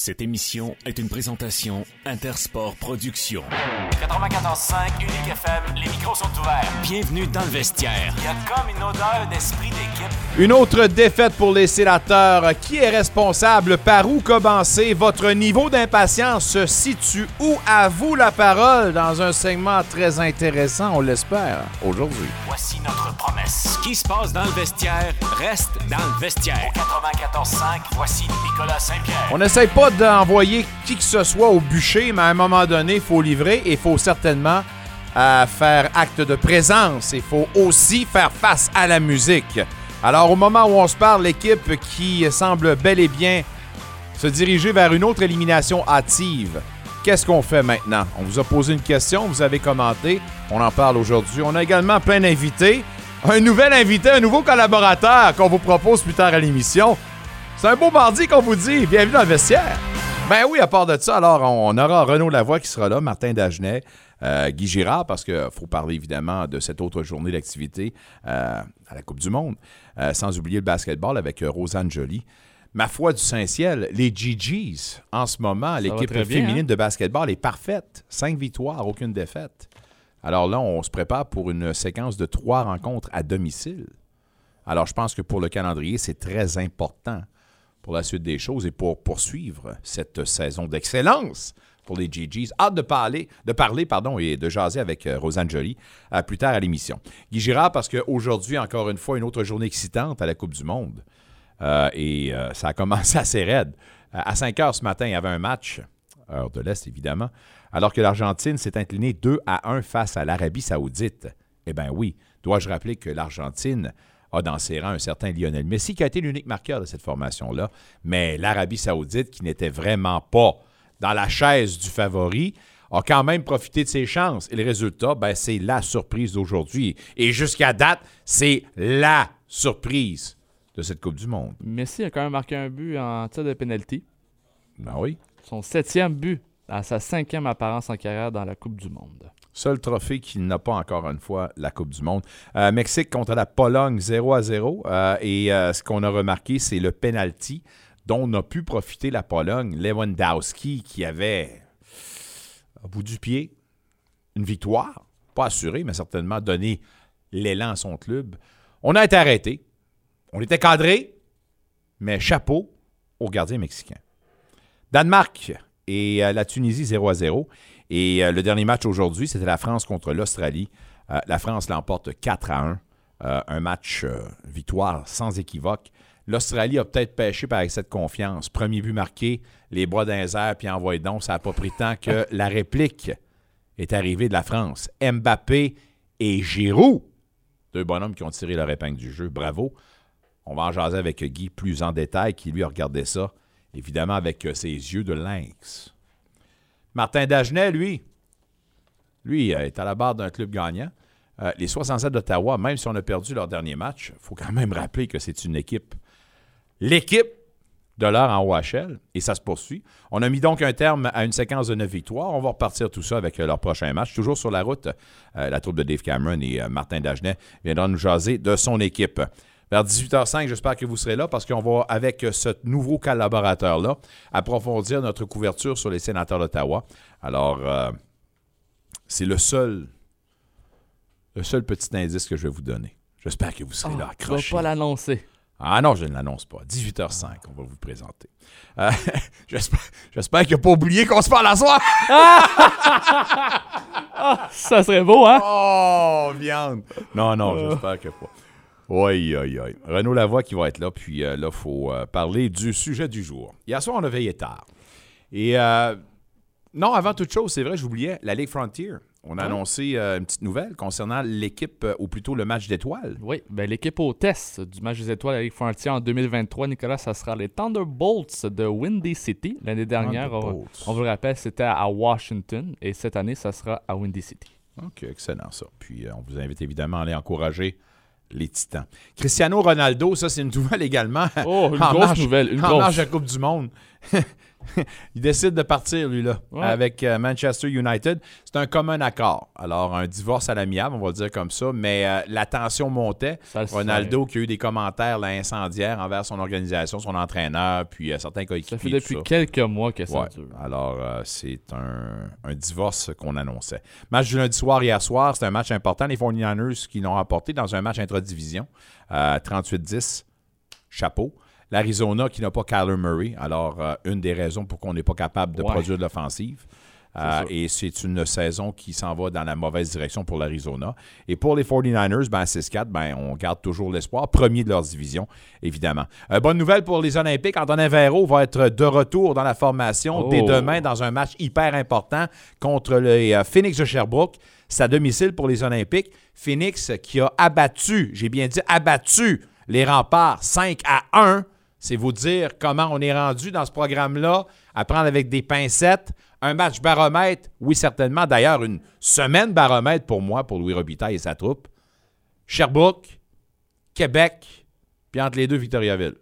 Cette émission est une présentation Intersport Productions. 94.5 Unique FM, les micros sont ouverts. Bienvenue dans le vestiaire. Il y a comme une odeur d'esprit d'équipe. Une autre défaite pour les sénateurs. Qui est responsable? Par où commencer? Votre niveau d'impatience se situe où? À vous la parole dans un segment très intéressant, on l'espère, aujourd'hui. Voici notre promesse. Ce qui se passe dans le vestiaire reste dans le vestiaire. 94.5, voici Nicolas Saint-Pierre. On n'essaye pas d'envoyer qui que ce soit au bûcher, mais à un moment donné, il faut livrer et il faut certainement euh, faire acte de présence. Il faut aussi faire face à la musique. Alors, au moment où on se parle, l'équipe qui semble bel et bien se diriger vers une autre élimination hâtive, qu'est-ce qu'on fait maintenant? On vous a posé une question, vous avez commenté, on en parle aujourd'hui. On a également plein d'invités. Un nouvel invité, un nouveau collaborateur qu'on vous propose plus tard à l'émission. C'est un beau mardi qu'on vous dit. Bienvenue dans le vestiaire. Ben oui, à part de ça, alors on aura Renaud Lavoie qui sera là, Martin Dagenet, euh, Guy Girard, parce qu'il faut parler évidemment de cette autre journée d'activité euh, à la Coupe du Monde, euh, sans oublier le basketball avec Rosanne Joly. Ma foi du Saint-Ciel, les GGs, en ce moment, l'équipe bien, féminine hein? de basketball est parfaite. Cinq victoires, aucune défaite. Alors là, on se prépare pour une séquence de trois rencontres à domicile. Alors je pense que pour le calendrier, c'est très important pour la suite des choses et pour poursuivre cette saison d'excellence pour les GGs. Hâte de parler, de parler pardon, et de jaser avec euh, Rosanne Joly euh, plus tard à l'émission. Guy Girard, parce qu'aujourd'hui, encore une fois, une autre journée excitante à la Coupe du Monde. Euh, et ça a commencé assez raide. À 5 heures ce matin, il y avait un match, heure de l'Est évidemment, alors que l'Argentine s'est inclinée 2 à 1 face à l'Arabie Saoudite. Eh bien oui, dois-je rappeler que l'Argentine a dans ses rangs un certain Lionel Messi qui a été l'unique marqueur de cette formation-là, mais l'Arabie Saoudite, qui n'était vraiment pas dans la chaise du favori, a quand même profité de ses chances. Et le résultat, ben, c'est la surprise d'aujourd'hui. Et jusqu'à date, c'est la surprise de cette Coupe du Monde. Messi a quand même marqué un but en tir de penalty. Ben oui. Son septième but à sa cinquième apparence en carrière dans la Coupe du Monde. Seul trophée qu'il n'a pas encore une fois, la Coupe du Monde. Euh, Mexique contre la Pologne 0 à 0. Euh, et euh, ce qu'on a remarqué, c'est le penalty dont n'a pu profiter la Pologne. Lewandowski qui avait, au bout du pied, une victoire. Pas assurée, mais certainement donné l'élan à son club. On a été arrêté. On était cadré, mais chapeau au gardien mexicain. Danemark et la Tunisie 0 à 0. Et euh, le dernier match aujourd'hui, c'était la France contre l'Australie. Euh, la France l'emporte 4 à 1. Euh, un match victoire sans équivoque. L'Australie a peut-être pêché par excès de confiance. Premier but marqué, les bras les airs, puis envoyé donc. Ça n'a pas pris tant que la réplique est arrivée de la France. Mbappé et Giroud, deux bonhommes qui ont tiré leur épingle du jeu. Bravo. On va en jaser avec Guy plus en détail, qui lui a regardé ça, évidemment avec ses yeux de lynx. Martin Dagenet, lui, lui euh, est à la barre d'un club gagnant. Euh, les 67 d'Ottawa, même si on a perdu leur dernier match, il faut quand même rappeler que c'est une équipe. L'équipe de l'heure en OHL, et ça se poursuit. On a mis donc un terme à une séquence de 9 victoires. On va repartir tout ça avec euh, leur prochain match. Toujours sur la route, la troupe de Dave Cameron et Martin Dagenet viendront nous jaser de son équipe. Vers 18h05, j'espère que vous serez là parce qu'on va, avec ce nouveau collaborateur-là, approfondir notre couverture sur les sénateurs d'Ottawa. Alors, euh, c'est le seul, le seul petit indice que je vais vous donner. J'espère que vous serez là Ah, tu vas accrochés. pas l'annoncer. Ah non, je ne l'annonce pas. 18h05, on va vous présenter. Euh, J'espère qu'il n'a pas oublié qu'on se parle à soir. Ça serait beau, hein? Oh, viande. Non, non, j'espère que pas. Oui, oui, oui. Renaud Lavoie qui va être là. Puis euh, là, il faut euh, parler du sujet du jour. Hier soir, on a veillé tard. Et euh, non, avant toute chose, c'est vrai, j'oubliais, la Ligue Frontier. On a Ah. annoncé une petite nouvelle concernant l'équipe, ou plutôt le match d'étoiles. Oui, ben, l'équipe au test du match des étoiles à la Ligue Frontier en 2023, Nicolas, ça sera les Thunderbolts de Windy City. L'année dernière, on, on vous le rappelle, c'était à Washington et cette année, ça sera à Windy City. OK, excellent ça. Puis on vous invite évidemment à aller encourager les Titans. Cristiano Ronaldo, ça c'est une nouvelle également. Oh, une En grosse marge- nouvelle, une en grosse. marge Coupe du Monde. il décide de partir, lui, là, Ouais. avec euh, Manchester United. C'est un commun accord. Alors, un divorce à l'amiable, on va le dire comme ça, mais euh, la tension montait. Ça Ronaldo qui a eu des commentaires là, incendiaires envers son organisation, son entraîneur, puis euh, certains coéquipiers. Ça fait depuis ça. quelques mois que ça Ouais. dure. Alors, c'est un, un divorce qu'on annonçait. Match du lundi soir hier soir, c'est un match important. Les 49ers qui l'ont remporté dans un match intra-division. Euh, 38-10. Chapeau. L'Arizona qui n'a pas Kyler Murray. Alors, euh, une des raisons pour qu'on n'est pas capable de Ouais. produire de l'offensive. Euh, et c'est une saison qui s'en va dans la mauvaise direction pour l'Arizona. Et pour les 49ers, ben, à 6-4, ben, on garde toujours l'espoir. Premier de leur division, évidemment. Euh, bonne nouvelle pour les Olympiques. Antonin Véro va être de retour dans la formation Oh. dès demain dans un match hyper important contre les Phoenix de Sherbrooke. C'est à domicile pour les Olympiques. Phoenix qui a abattu, j'ai bien dit abattu, les remparts 5 à 1. C'est vous dire comment on est rendu dans ce programme-là, à prendre avec des pincettes. Un match baromètre, oui, certainement. D'ailleurs, une semaine baromètre pour moi, pour Louis Robitaille et sa troupe. Sherbrooke, Québec, puis entre les deux, Victoriaville.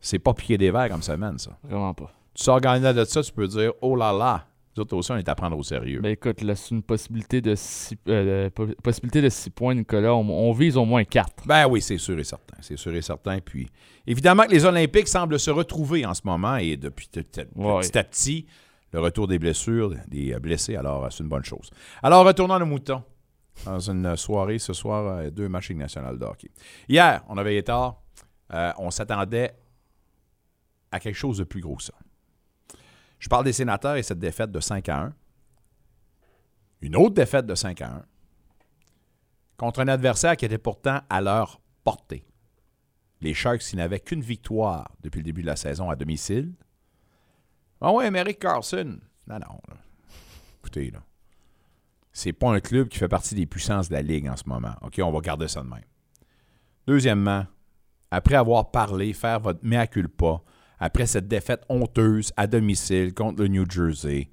C'est pas piquer des verres comme semaine, ça. Vraiment pas. Tu sors gagnant de ça, tu peux dire Oh là là, nous autres aussi, on est à prendre au sérieux. Ben écoute, là, c'est une possibilité de 6 possibilité de six points, Nicolas. On, on vise au moins 4. Ben oui, c'est sûr et certain. C'est sûr et certain. Puis, évidemment que les Olympiques semblent se retrouver en ce moment et depuis petit à petit, le retour des blessures, des euh, blessés, alors euh, c'est une bonne chose. Alors, retournons à nos moutons. Dans une soirée, ce soir, euh, deux matchs nationales de hockey. Hier, on avait été tard. Euh, on s'attendait à quelque chose de plus gros que ça. Je parle des sénateurs et cette défaite de 5 à 1. Une autre défaite de 5 à 1 contre un adversaire qui était pourtant à leur portée. Les Sharks n'avaient qu'une victoire depuis le début de la saison à domicile. Ah ouais, Merrick Carlson. Non, non. là. Écoutez, là. C'est pas un club qui fait partie des puissances de la Ligue en ce moment. OK, on va garder ça de même. Deuxièmement, après avoir parlé, faire votre mea culpa, après cette défaite honteuse à domicile contre le New Jersey,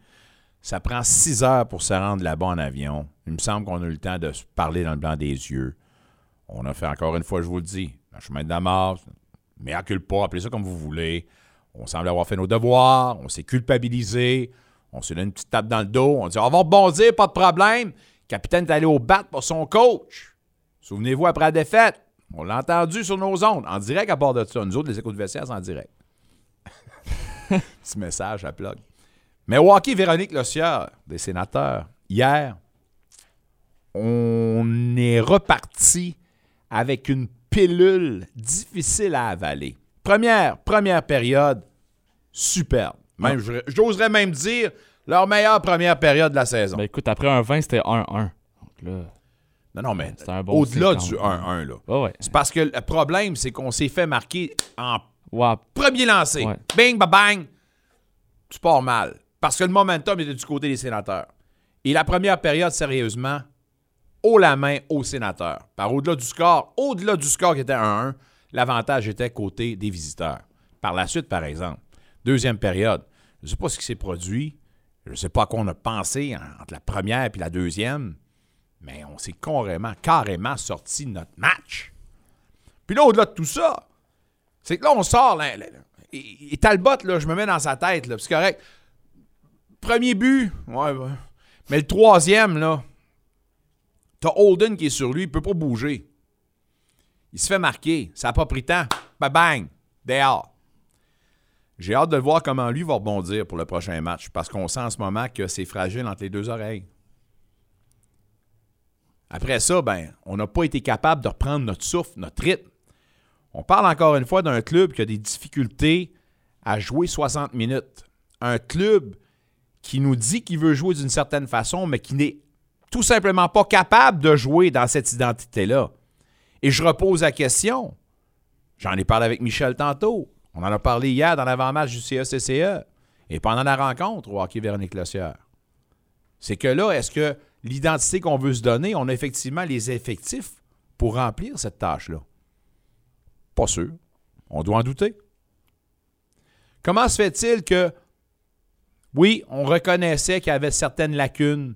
ça prend six heures pour se rendre là-bas en avion. Il me semble qu'on a eu le temps de se parler dans le blanc des yeux. On a fait encore une fois, je vous le dis, le chemin de la mort, mais accule pas, appelez ça comme vous voulez. On semble avoir fait nos devoirs, on s'est culpabilisé, on s'est donné une petite tape dans le dos, on dit on va rebondir, pas de problème. Le capitaine est allé au bat pour son coach. Souvenez-vous après la défaite, on l'a entendu sur nos ondes, en direct à bord de ça. Nous autres, les échos de vestiaire, en direct. Petit message à plug. Hockey, Véronique Lossieur, des sénateurs, hier, on est reparti avec une pilule difficile à avaler. Première, première période, superbe. Même, je- J'oserais même dire leur meilleure première période de la saison. Ben écoute, après un 20, c'était 1-1. Donc là, non, non, mais bon au-delà du quand même. 1-1, là. ouais. C'est parce que le problème, c'est qu'on s'est fait marquer en Premier lancé. Ouais. Bing, ba bang. Tu pars mal. Parce que le momentum était du côté des sénateurs. Et la première période, sérieusement, haut la main aux sénateurs. Par au-delà du score, au-delà du score qui était 1-1, l'avantage était côté des visiteurs. Par la suite, par exemple, deuxième période, je ne sais pas ce qui s'est produit. Je ne sais pas à quoi on a pensé en- entre la première et la deuxième. Mais on s'est carrément, carrément sorti de notre match. Puis là, au-delà de tout ça, c'est que là, on sort. Là, là, là. et, Talbot, là, je me mets dans sa tête. C'est correct. Premier but, ouais. Mais le troisième, là, t'as Holden qui est sur lui, il peut pas bouger. Il se fait marquer. Ça n'a pas pris temps. Bang, bang. Dehors. J'ai hâte de voir comment lui va rebondir pour le prochain match parce qu'on sent en ce moment que c'est fragile entre les deux oreilles. Après ça, ben, on n'a pas été capable de reprendre notre souffle, notre rythme. On parle encore une fois d'un club qui a des difficultés à jouer 60 minutes. Un club qui nous dit qu'il veut jouer d'une certaine façon, mais qui n'est tout simplement pas capable de jouer dans cette identité-là. Et je repose la question. J'en ai parlé avec Michel tantôt. On en a parlé hier dans l'avant-match du CECCE et pendant la rencontre au hockey Véronique Lossière. C'est que là, est-ce que l'identité qu'on veut se donner, on a effectivement les effectifs pour remplir cette tâche-là? Pas sûr. On doit en douter. Comment se fait-il que, oui, on reconnaissait qu'il y avait certaines lacunes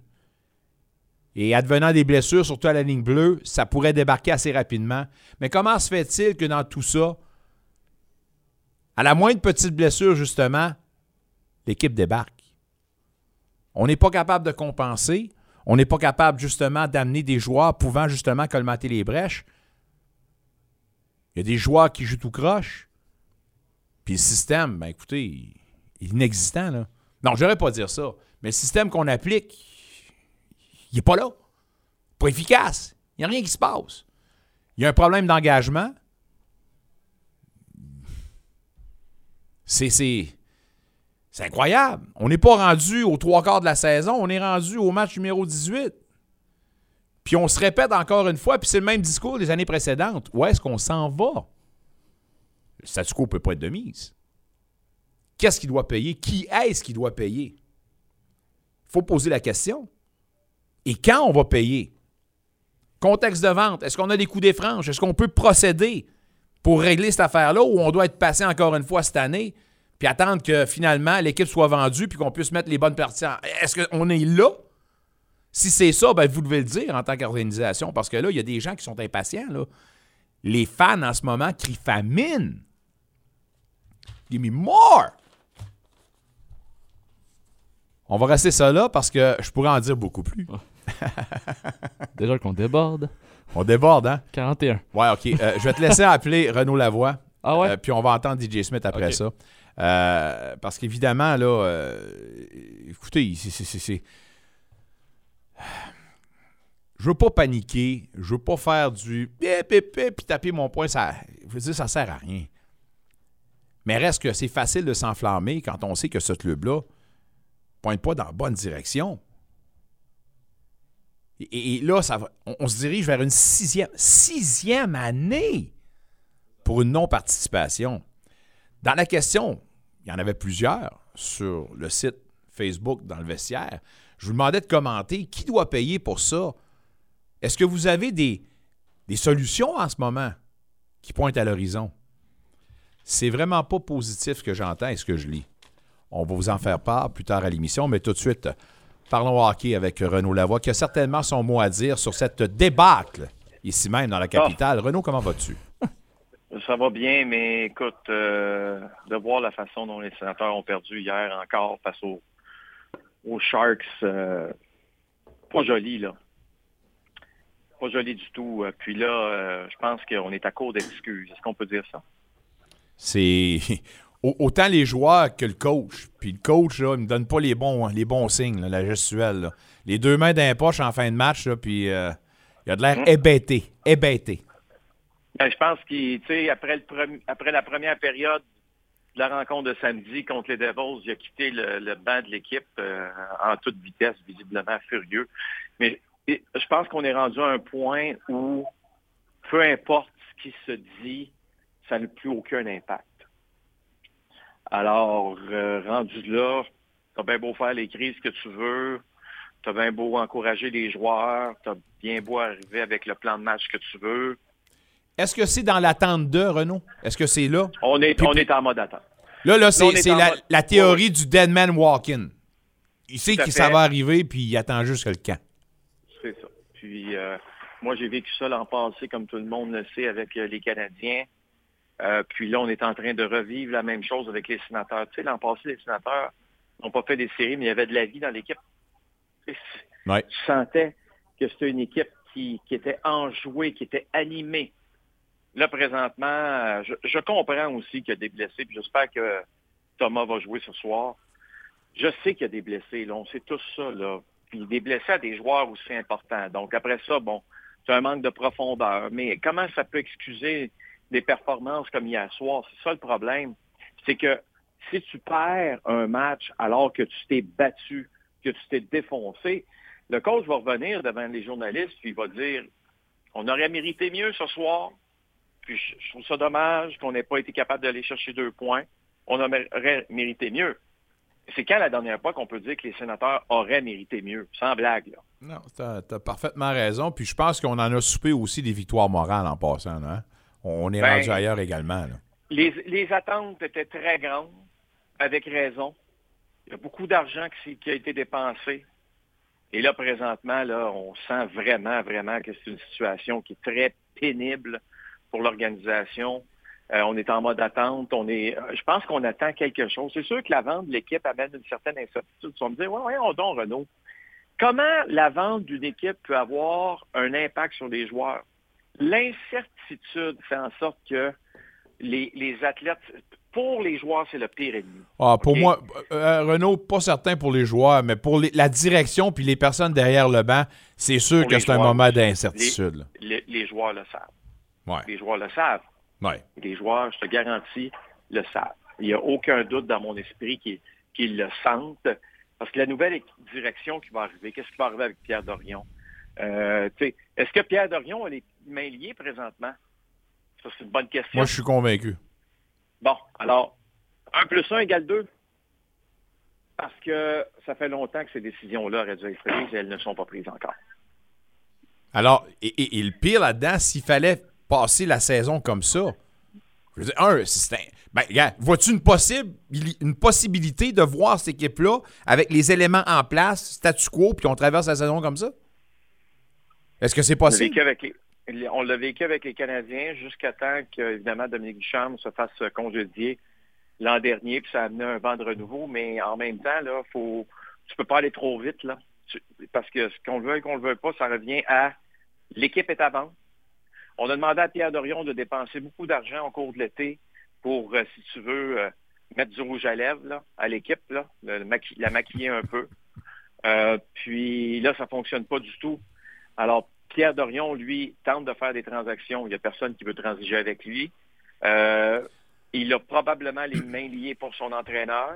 et advenant des blessures, surtout à la ligne bleue, ça pourrait débarquer assez rapidement. Mais comment se fait-il que dans tout ça, À la moindre petite blessure, justement, l'équipe débarque? On n'est pas capable de compenser. On n'est pas capable, justement, d'amener des joueurs pouvant, justement, colmater les brèches. Il y a des joueurs qui jouent tout croche. Puis le système, ben écoutez, il est inexistant, là. Non, je pas dire ça. Mais le système qu'on applique, il n'est pas là. Pas efficace. Il n'y a rien qui se passe. Il y a un problème d'engagement. C'est, c'est incroyable. On n'est pas rendu aux trois quarts de la saison, on est rendu au match numéro 18. Puis on se répète encore une fois, puis c'est le même discours des années précédentes. Où est-ce qu'on s'en va? Le statu quo ne peut pas être de mise. Qu'est-ce qu'il doit payer? Qui est-ce qui doit payer? Il faut poser la question. Et quand on va payer? Contexte de vente, est-ce qu'on a des coûts des? Est-ce qu'on peut procéder pour régler cette affaire-là ou on doit être passé encore une fois cette année puis attendre que finalement l'équipe soit vendue puis qu'on puisse mettre les bonnes parties en... Est-ce qu'on est là? Si c'est ça, ben vous devez le dire en tant qu'organisation parce que là, il y a des gens qui sont impatients. Là. Les fans en ce moment crient famine. Give me more! On va rester ça là parce que je pourrais en dire beaucoup plus. Déjà qu'on déborde. On déborde, hein? 41. Ouais, OK. Euh, je vais te laisser appeler Renaud Lavoie. Ah ouais? Euh, puis on va entendre DJ Smith après ça. Euh, parce qu'évidemment, là, écoutez, c'est. Je veux pas paniquer, je veux pas faire du pip, pip, pip, puis taper mon poing, ça, ça sert à rien. Mais reste que c'est facile de s'enflammer quand on sait que ce club-là pointe pas dans la bonne direction. Et là, ça va, on, on se dirige vers une sixième, sixième année pour une non-participation. Dans la question, il y en avait plusieurs sur le site Facebook, dans le vestiaire. Je vous demandais de commenter qui doit payer pour ça. Est-ce que vous avez des, des solutions en ce moment qui pointent à l'horizon? C'est vraiment pas positif ce que j'entends et ce que je lis. On va vous en faire part plus tard à l'émission, mais tout de suite, parlons hockey avec Renaud Lavoie, qui a certainement son mot à dire sur cette débâcle ici même dans la capitale. Renaud, comment vas-tu? Ça va bien, mais écoute, euh, de voir la façon dont les sénateurs ont perdu hier encore face aux, aux Sharks, euh, pas joli, là. Pas joli du tout. Euh, Puis là, euh, je pense qu'on est à court d'excuses. Est-ce qu'on peut dire ça? C'est au- autant les joueurs que le coach. Puis le coach, là, il me donne pas les bons, les bons signes, là, la gestuelle. là. Les deux mains d'un poche en fin de match, là, puis euh, il a de l'air Mhm. hébété. Hébété. Ben, je pense sais, après, la première période de la rencontre de samedi contre les Devils, il a quitté le, le banc de l'équipe euh, en toute vitesse, visiblement furieux. Mais et, je pense qu'on est rendu à un point où, peu importe ce qui se dit, ça n'a plus aucun impact. Alors, euh, rendu là, t'as bien beau faire les crises que tu veux, t'as bien beau encourager les joueurs, t'as bien beau arriver avec le plan de match que tu veux. Est-ce que c'est dans l'attente de, Renaud? Est-ce que c'est là? On est, Puis- on est en mode attente. Là, là, c'est la, mode- la théorie du dead man walking. Il sait que ça va arriver, puis il attend juste que le camp. Puis euh, moi, j'ai vécu ça l'an passé, comme tout le monde le sait, avec euh, les Canadiens. Euh, puis là, on est en train de revivre la même chose avec les sénateurs. Tu sais, l'an passé, les sénateurs n'ont pas fait des séries, mais il y avait de la vie dans l'équipe. Ouais. Tu sentais que c'était une équipe qui, qui était enjouée, qui était animée. Là, présentement, je, je comprends aussi qu'il y a des blessés, puis j'espère que Thomas va jouer ce soir. Je sais qu'il y a des blessés, là, on sait tous ça, là. Puis des blessés à des joueurs aussi importants. Donc après ça, bon, c'est un manque de profondeur. Mais comment ça peut excuser des performances comme hier soir? C'est ça le problème. C'est que si tu perds un match alors que tu t'es battu, que tu t'es défoncé, le coach va revenir devant les journalistes puis il va dire on aurait mérité mieux ce soir. Puis je, je trouve ça dommage qu'on n'ait pas été capable d'aller chercher deux points. On aurait mérité mieux. C'est quand la dernière fois qu'on peut dire que les sénateurs auraient mérité mieux? Sans blague, là? Non, t'as as parfaitement raison. Puis je pense qu'on en a soupé aussi des victoires morales en passant. là, hein? On, on est Ben, rendu ailleurs également. là. Les, les attentes étaient très grandes, avec raison. Il y a beaucoup d'argent qui, qui a été dépensé. Et là, présentement, là, on sent vraiment, vraiment que c'est une situation qui est très pénible pour l'organisation. Euh, on est en mode attente. On est, euh, je pense qu'on attend quelque chose. C'est sûr que la vente de l'équipe amène une certaine incertitude. Tu vas me dire, ouais, voyons donc, Renaud. Comment la vente d'une équipe peut avoir un impact sur les joueurs? L'incertitude fait en sorte que les, les athlètes, pour les joueurs, c'est le pire ennemi. Ah, pour moi, euh, Renaud, pas certain pour les joueurs, mais pour les- la direction puis les personnes derrière le banc, c'est sûr Pour que c'est un moment d'incertitude. les joueurs le savent. Ouais, Les joueurs le savent. Ouais. Les joueurs, je te garantis, le savent. Il n'y a aucun doute dans mon esprit qu'ils le sentent. Parce que la nouvelle direction qui va arriver, qu'est-ce qui va arriver avec Pierre Dorion? Euh, Est-ce que Pierre Dorion a les mains liées présentement? Ça, c'est une bonne question. Moi, je suis convaincu. Bon, alors, 1 plus 1 égale 2. Parce que ça fait longtemps que ces décisions-là auraient dû être prises et elles ne sont pas prises encore. Alors, et, et- et le pire là-dedans, s'il fallait passer la saison comme ça, je veux dire, un, c'est un. Ben, regarde, vois-tu une, possible, une possibilité de voir cette équipe-là avec les éléments en place, statu quo, puis qu'on traverse la saison comme ça? Est-ce que c'est On possible? on l'a vécu avec les Canadiens jusqu'à temps que, évidemment, Dominique Ducharme se fasse congédier l'an dernier, puis ça a amené un vent de renouveau, mais en même temps, là, faut, tu peux pas aller trop vite, là. Parce que ce qu'on le veut et qu'on le veut pas, ça revient à l'équipe est à vendre. On a demandé à Pierre Dorion de dépenser beaucoup d'argent au cours de l'été pour, euh, si tu veux, euh, mettre du rouge à lèvres à l'équipe, la maquiller un peu. Euh, puis là, ça fonctionne pas du tout. Alors, Pierre Dorion, lui, tente de faire des transactions. Il n'y a personne qui veut transiger avec lui. Il a probablement les mains liées pour son entraîneur.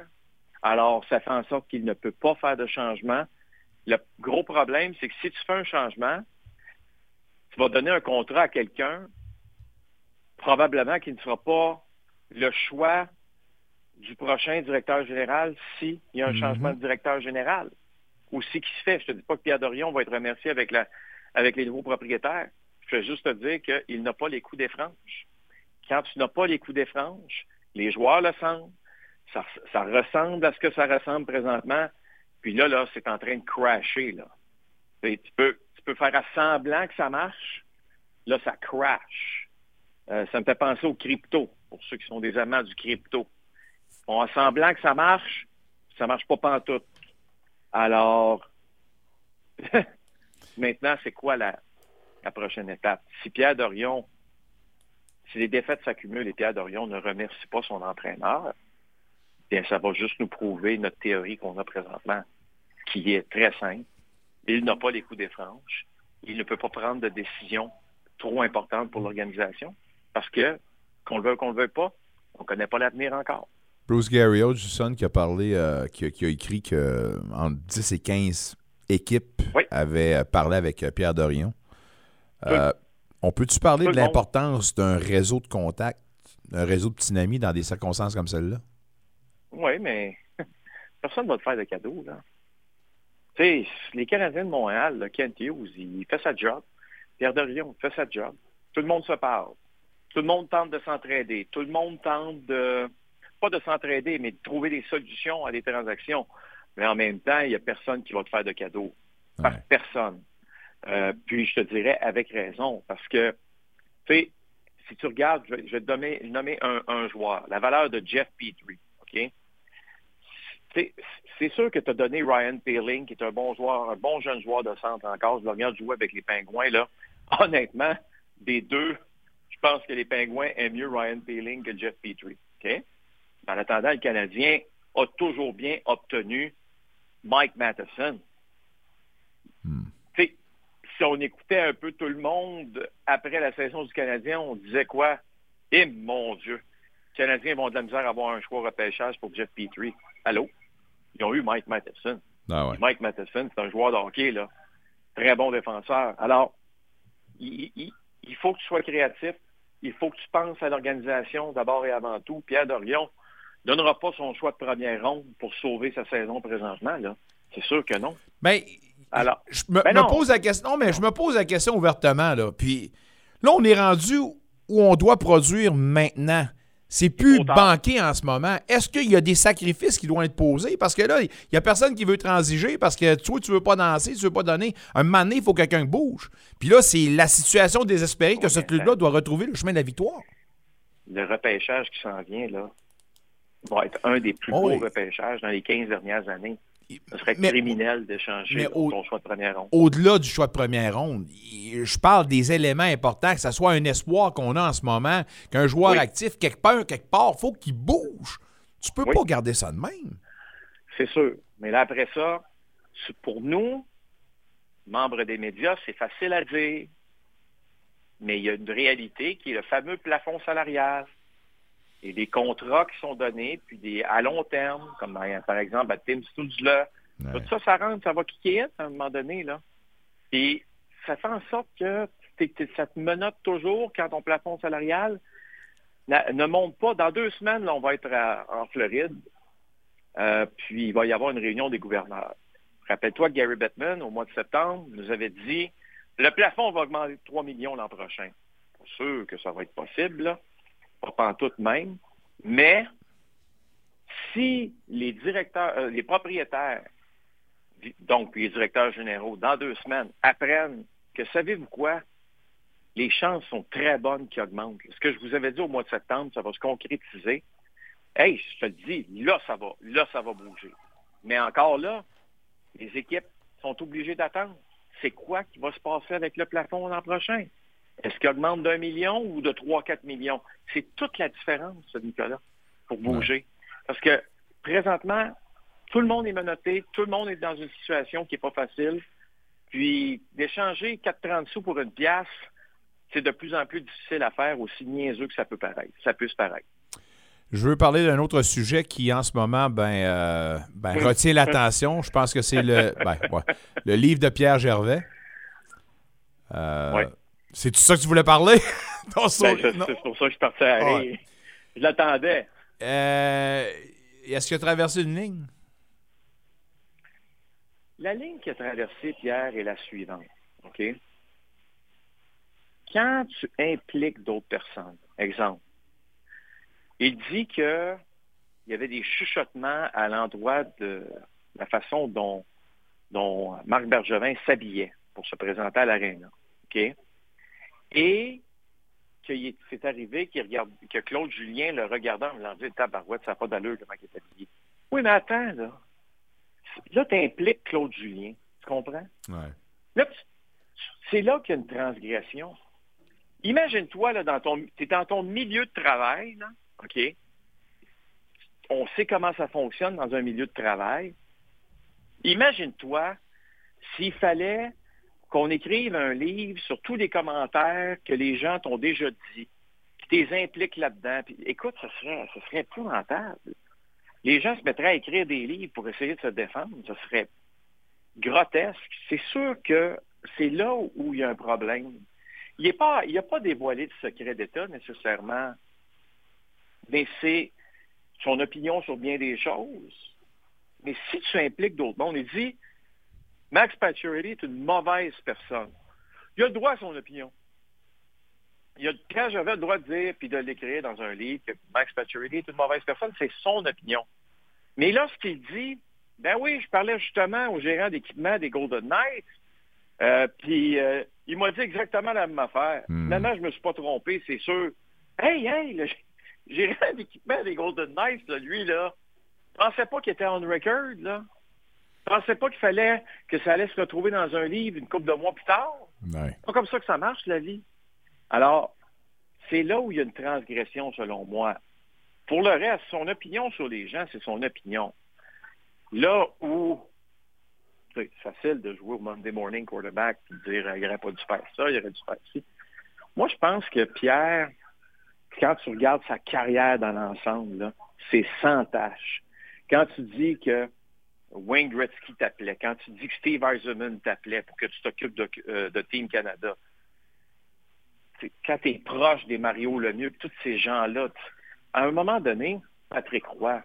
Alors, ça fait en sorte qu'il ne peut pas faire de changement. Le gros problème, c'est que si tu fais un changement, tu vas donner un contrat à quelqu'un, probablement qu'il ne sera pas le choix du prochain directeur général s'il y a un Mhm. changement de directeur général. Ou si qui se fait. Je te dis pas que Pierre Dorion va être remercié avec, la, avec les nouveaux propriétaires. Je vais juste te dire qu'il n'a pas les coups des franges. Quand tu n'as pas les coups des franges, les joueurs le sentent. Ça, ça ressemble à ce que ça ressemble présentement. Puis là, là, c'est en train de crasher. Là. Et tu, peux, peux faire à semblant que ça marche. Là, ça crash. Euh, ça me fait penser au crypto, pour ceux qui sont des amants du crypto. On a semblant que ça marche, ça marche pas pantoute. Alors, maintenant, c'est quoi la, la prochaine étape? Si Pierre Dorion, si les défaites s'accumulent et Pierre Dorion ne remercie pas son entraîneur, bien, ça va juste nous prouver notre théorie qu'on a présentement, qui est très simple. Il n'a pas les coups des franges. Il ne peut pas prendre de décision trop importante pour l'organisation parce que, qu'on le veuille ou qu'on le veuille pas, on ne connaît pas l'avenir encore. Bruce Gary Hodgson qui a parlé, euh, qui, a- qui a écrit que entre 10 et 15 équipes Oui. avaient euh, parlé avec euh, Pierre Dorion. Euh, on peut-tu parler Tout de l'importance d'un réseau de contacts, d'un réseau de petits amis dans des circonstances comme celle-là? Oui, mais personne ne va te faire de cadeaux, là. Sais, les Canadiens de Montréal, là, Kent Hughes, il fait sa job. Pierre Dorion fait sa job. Tout le monde se parle. Tout le monde tente de s'entraider. Tout le monde tente de, pas de s'entraider, mais de trouver des solutions à des transactions. Mais en même temps, il n'y a personne qui va te faire de. Par Ouais. personne. Euh, puis je te dirais avec raison, parce que, tu sais, si tu regardes, je vais, te nommer, nommer un, un joueur, la valeur de Jeff Petrie, OK? C'est sûr que tu as donné Ryan Peeling, qui est un bon joueur, un bon jeune joueur de centre encore. Je regarde jouer avec les Pingouins, là. Honnêtement, des deux, je pense que les Pingouins aiment mieux Ryan Peeling que Jeff Petrie? En attendant, le Canadien a toujours bien obtenu Mike Matheson. Sais, si on écoutait un peu tout le monde après la saison du Canadien, on disait quoi? Eh mon Dieu, les Canadiens vont de la misère à avoir un choix repêchage pour Jeff Petrie. Allô? Ils ont eu Mike Matheson. Ah ouais. Mike Matheson, c'est un joueur de hockey, là. Très bon défenseur. Alors, il, il- il faut que tu sois créatif. Il faut que tu penses à l'organisation d'abord et avant tout. Pierre Dorion ne donnera pas son choix de première ronde pour sauver sa saison présentement, là. C'est sûr que non. Alors, je me, Ben pose la question. Non, mais je me pose la question ouvertement. Là. Puis là, on est rendu où on doit produire maintenant. C'est plus banqué en ce moment. Est-ce qu'il y a des sacrifices qui doivent être posés? Parce que là, il n'y a personne qui veut transiger parce que toi, tu veux pas danser, tu veux pas donner. Un moment donné, il faut que quelqu'un bouge. Puis là, c'est la situation désespérée que ce club-là doit retrouver le chemin de la victoire. le repêchage qui s'en vient, là, va être un des plus Oh beaux oui. repêchages dans les 15 dernières années. Ce serait Mais- criminel d'échanger ton choix de première ronde. Au-delà du choix de première ronde, je parle des éléments importants, que ce soit un espoir qu'on a en ce moment, qu'un joueur Oui. actif, quelque part, quelque part, faut qu'il bouge. Tu peux Oui. pas garder ça de même. C'est sûr. Mais là, après ça, pour nous, membres des médias, c'est facile à dire. Mais il y a une réalité qui est le fameux plafond salarial. Et des contrats qui sont donnés, puis des à long terme, comme dans- par exemple à Tim Stutzler. Tout ça, ça rentre, ça va kicker à un moment donné. Là. Et ça fait en sorte que ça te menotte toujours quand ton plafond salarial na- ne monte pas. Dans deux semaines, là, on va être à- en Floride. Euh, puis il va y avoir une réunion des gouverneurs. Rappelle-toi que Gary Bettman, au mois de septembre, nous avait dit le plafond va augmenter de 3 millions l'an prochain. Pas sûr que ça va être possible, là. Pas pantoute même. Mais si les directeurs, euh, les propriétaires, donc les directeurs généraux, dans deux semaines, apprennent que savez-vous quoi? Les chances sont très bonnes qu'ils augmentent. Ce que je vous avais dit au mois de septembre, ça va se concrétiser. Hey, je te le dis, là, ça va, là, ça va bouger. Mais encore là, les équipes sont obligées d'attendre. C'est quoi qui va se passer avec le plafond l'an prochain? Est-ce qu'il augmente d'un million ou de 3-4 millions? C'est toute la différence, Nicolas, pour bouger. Parce que présentement, tout le monde est menotté, tout le monde est dans une situation qui n'est pas facile. Puis d'échanger 4,30 sous pour une pièce, c'est de plus en plus difficile à faire, aussi niaiseux que ça peut paraître. Ça peut se paraître. Je veux parler d'un autre sujet qui, en ce moment, ben, euh, ben, retient l'attention. Je pense que c'est le, ben, ouais, le livre de Pierre Gervais. Euh, Ouais. C'est tout ça que tu voulais parler? Ben, c'est pour ça que je partais à Ouais. rire. Je l'attendais. Euh, Est-ce qu'il a traversé une ligne? La ligne qui a traversé Pierre est la suivante. OK? Quand tu impliques d'autres personnes, exemple, il dit que il y avait des chuchotements à l'endroit de la façon dont, dont Marc Bergevin s'habillait pour se présenter à l'aréna. OK? Et est- c'est arrivé qu'il regarde, que Claude Julien le regardant en disant Tabarouette, ça n'a pas d'allure comment il est habillé. Oui, mais attends, là. Là, tu impliques Claude Julien. Tu comprends? Ouais. Là, c'est là qu'il y a une transgression. Imagine-toi, là, dans ton, tu es dans ton milieu de travail, là, OK? On sait comment ça fonctionne dans un milieu de travail. Imagine-toi s'il fallait qu'on écrive un livre sur tous les commentaires que les gens t'ont déjà dit, qui les impliquent là-dedans. Écoute, ce serait, ce serait épouvantable. Les gens se mettraient à écrire des livres pour essayer de se défendre. Ce serait grotesque. C'est sûr que c'est là où il y a un problème. Il n'y pas, a pas dévoilé de secret d'État nécessairement, mais c'est son opinion sur bien des choses. Mais si tu impliques d'autres mondes, il dit Max Pacioretty est une mauvaise personne. Il a le droit à son opinion. Il a, quand j'avais le droit de dire puis de l'écrire dans un livre que Max Pacioretty est une mauvaise personne, c'est son opinion. Mais lorsqu'il dit Ben oui, je parlais justement au gérant d'équipement des Golden Knights, euh, puis euh, il m'a dit exactement la même affaire. Hmm. Finalement, je me suis pas trompé, c'est sûr. Hey, hey, le gérant d'équipement des Golden Knights, là, lui, là, pensais pas qu'il était on record, là. Pensais pas qu'il fallait que ça allait se retrouver dans un livre une couple de mois plus tard. C'est pas comme ça que ça marche, la vie. Alors, c'est là où il y a une transgression, selon moi. Pour le reste, son opinion sur les gens, c'est son opinion. Là où c'est facile de jouer au Monday morning quarterback et de dire il n'aurait pas dû faire ça, il aurait dû faire ci. Moi, je pense que Pierre, quand tu regardes sa carrière dans l'ensemble, c'est sans tâche. Quand tu dis que Wayne Gretzky t'appelait, quand tu dis que Steve Eisenman t'appelait pour que tu t'occupes de, euh, Team Canada, quand tu es proche des Mario Lemieux, tous ces gens-là, à un moment donné, Patrick Roy,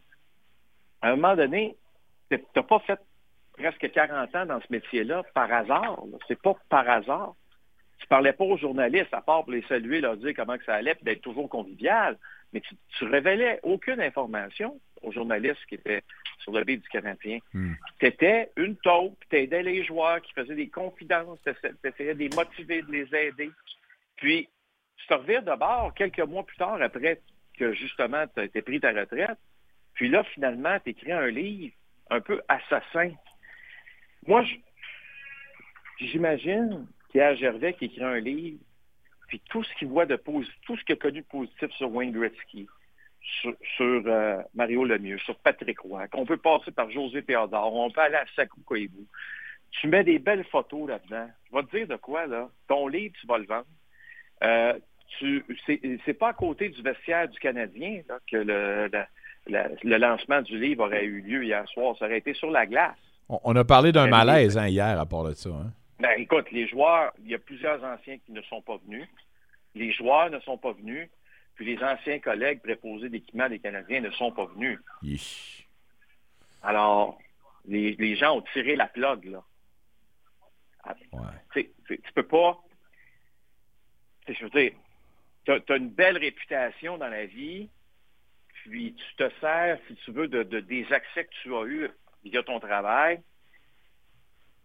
à un moment donné, tu n'as pas fait presque 40 ans dans ce métier-là par hasard. C'est pas par hasard. Tu parlais pas aux journalistes, à part pour les saluer, leur dire comment ça allait, puis d'être toujours convivial, mais tu, tu révélais aucune information aux journalistes qui étaient sur le beat du Canadien. Hmm. Tu étais une taupe, tu aidais les joueurs qui faisaient des confidences, tu essayais de les motiver, de les aider. Puis, tu te revires de bord quelques mois plus tard, après que justement, tu as été pris ta retraite. Puis là, finalement, tu écris un livre un peu assassin. Moi, j'imagine Pierre Gervais qui écrit un livre, puis tout ce qu'il voit de positif, tout ce qu'il a connu de positif sur Wayne Gretzky, sur, euh, Mario Lemieux, sur Patrick Roy, qu'on peut passer par José Théodore, on peut aller à Sakou Koivu. Tu mets des belles photos là-dedans. Je vais te dire de quoi, là. Ton livre, tu vas le vendre. Euh, c'est pas à côté du vestiaire du Canadien que le, le, lancement du livre aurait eu lieu hier soir. Ça aurait été sur la glace. On, a parlé d'un malaise hein, hier à part de ça. Hein. Ben, écoute, les joueurs, il y a plusieurs anciens qui ne sont pas venus. Les joueurs ne sont pas venus. Puis les anciens collègues préposés d'équipement des Canadiens ne sont pas venus. Alors, les, gens ont tiré la plug, là. Ah, tu peux pas. Je veux dire, tu as, une belle réputation dans la vie, puis tu te sers, si tu veux, de, des accès que tu as eus via ton travail.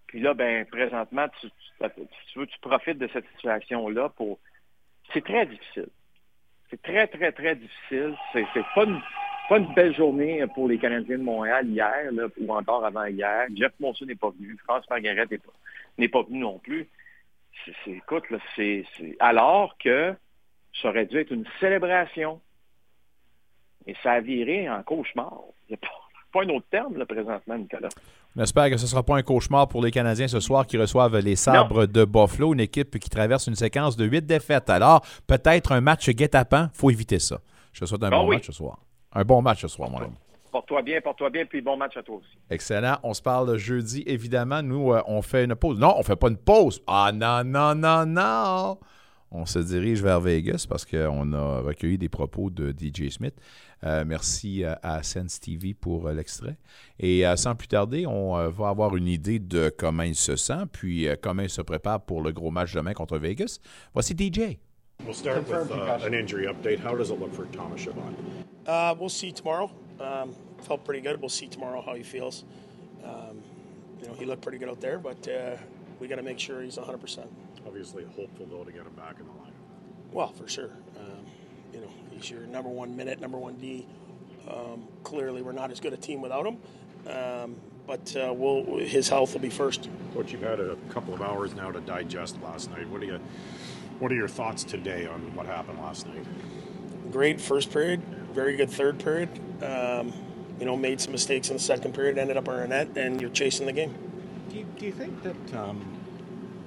Puis là, ben, présentement, tu, tu, veux, tu profites de cette situation-là pour. C'est très difficile. C'est très, très, très difficile. C'est pas une, pas une belle journée pour les Canadiens de Montréal hier, ou encore avant hier. Jeff Monson n'est pas venu. France Margaret n'est pas, venu non plus. Écoute, c'est, alors que ça aurait dû être une célébration. Et ça a viré en cauchemar. Il n'y a pas, un autre terme, là, présentement, Nicolas. J'espère que ce ne sera pas un cauchemar pour les Canadiens ce soir qui reçoivent les sabres de Buffalo, une équipe qui traverse une séquence de huit défaites. Alors, peut-être un match guet-apens. Il faut éviter ça. Je te souhaite un ah bon match ce soir. Un bon match ce soir, mon ami. Porte-toi bien, porte-toi bien, puis bon match à toi aussi. Excellent. On se parle jeudi, évidemment. Nous, euh, on fait une pause. Non, on ne fait pas une pause. Ah non, non, non, non on se dirige vers Vegas parce qu'on a recueilli des propos de DJ Smith. Euh, merci euh, à Sense TV pour euh, l'extrait. Et sans plus tarder, on va avoir une idée de comment il se sent, puis comment il se prépare pour le gros match demain contre Vegas. Voici DJ. We'll start with uh, an injury update. How does it look for Thomas Chabot? Uh, we'll see tomorrow. Um, felt pretty good. We'll see tomorrow how he feels. Um, you know, he looked pretty good out there, but uh, we got to make sure he's 100%. Obviously, hopeful though to get him back in the line. Well, for sure. Um, you know, he's your number one minute, number one D. Um, clearly, we're not as good a team without him. Um, but uh, we'll, his health will be first. Coach, you've had a couple of hours now to digest last night. What are you? What are your thoughts today on what happened last night? Great first period, very good third period. Um, you know, made some mistakes in the second period, ended up on our net, and you're chasing the game. Do you, do you think that um,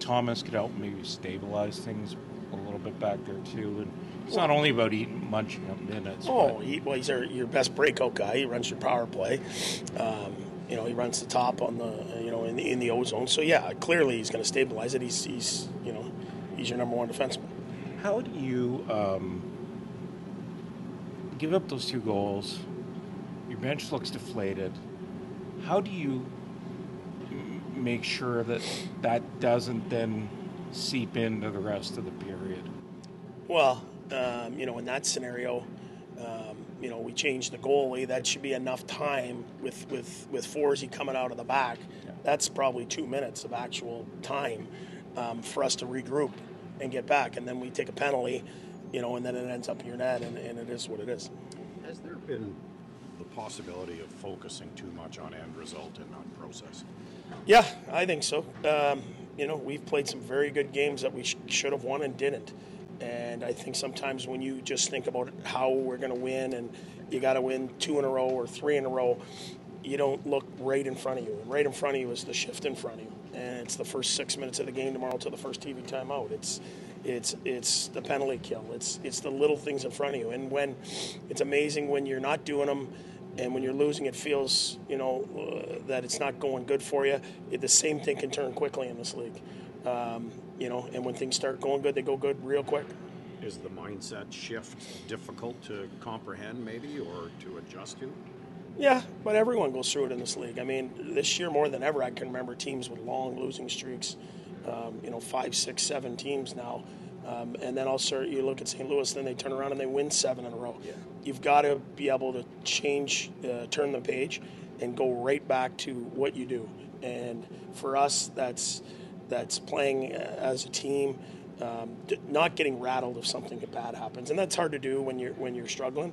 Thomas could help maybe stabilize things a little bit back there too. And it's not only about eating, munching up minutes. Oh, he, well, he's our, your best breakout guy. He runs your power play. Um, you know, he runs the top on the, you know, in the in the ozone. So yeah, clearly he's going to stabilize it. He's he's you know, he's your number one defenseman. How do you um, give up those two goals? Your bench looks deflated. How do you make sure that that doesn't then seep into the rest of the period? Well, um, you know, in that scenario, um, you know, we change the goalie. That should be enough time with with with Forsey coming out of the back. Yeah. That's probably two minutes of actual time um, for us to regroup and get back, and then we take a penalty, you know, and then it ends up in your net, and, and it is what it is. Has there been the possibility of focusing too much on end result and not process? Yeah, I think so. Um, you know, we've played some very good games that we sh- should have won and didn't. And I think sometimes when you just think about how we're going to win and you got to win two in a row or three in a row, you don't look right in front of you. And right in front of you is the shift in front of you. And it's the first six minutes of the game tomorrow to the first TV timeout. It's it's it's the penalty kill. It's it's the little things in front of you. And when it's amazing when you're not doing them and when you're losing, it feels you know uh, that it's not going good for you. It, the same thing can turn quickly in this league, um, you know. And when things start going good, they go good real quick. Is the mindset shift difficult to comprehend, maybe, or to adjust to? Yeah, but everyone goes through it in this league. I mean, this year more than ever, I can remember teams with long losing streaks. Um, you know, five, six, seven teams now um, and then also you look at St. Louis, then they turn around and they win seven in a row. Yeah. You've got to be able to change, uh, turn the page, and go right back to what you do. And for us, that's that's playing uh, as a team, um, not getting rattled if something bad happens, and that's hard to do when you're when you're struggling.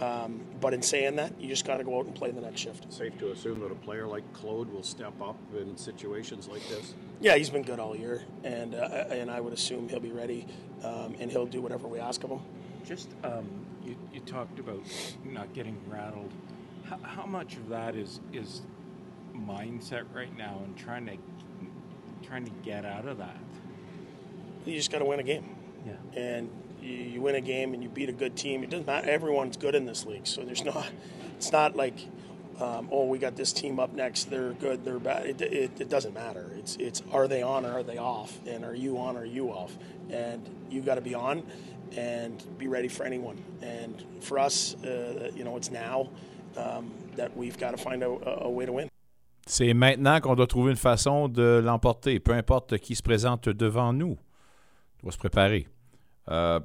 Um, but in saying that, you just got to go out and play the next shift. Safe to assume that a player like Claude will step up in situations like this? Yeah, he's been good all year, and uh, and I would assume he'll be ready, um, and he'll do whatever we ask of him. Just um, you, you talked about not getting rattled. How, how much of that is is mindset right now and trying to trying to get out of that? You just got to win a game. Yeah. and you, you win a game and you beat a good team. It doesn't matter. Everyone's good in this league, so there's not. It's not like, um, oh, we got this team up next. They're good. They're bad. It, it, it doesn't matter. It's it's are they on or are they off, and are you on or are you off, and you got to be on, and be ready for anyone. And for us, uh, you know, it's now um, that we've got to find a, a, a way to win. C'est maintenant qu'on doit trouver une façon de l'emporter, peu importe qui se présente devant nous. On doit se préparer. Euh,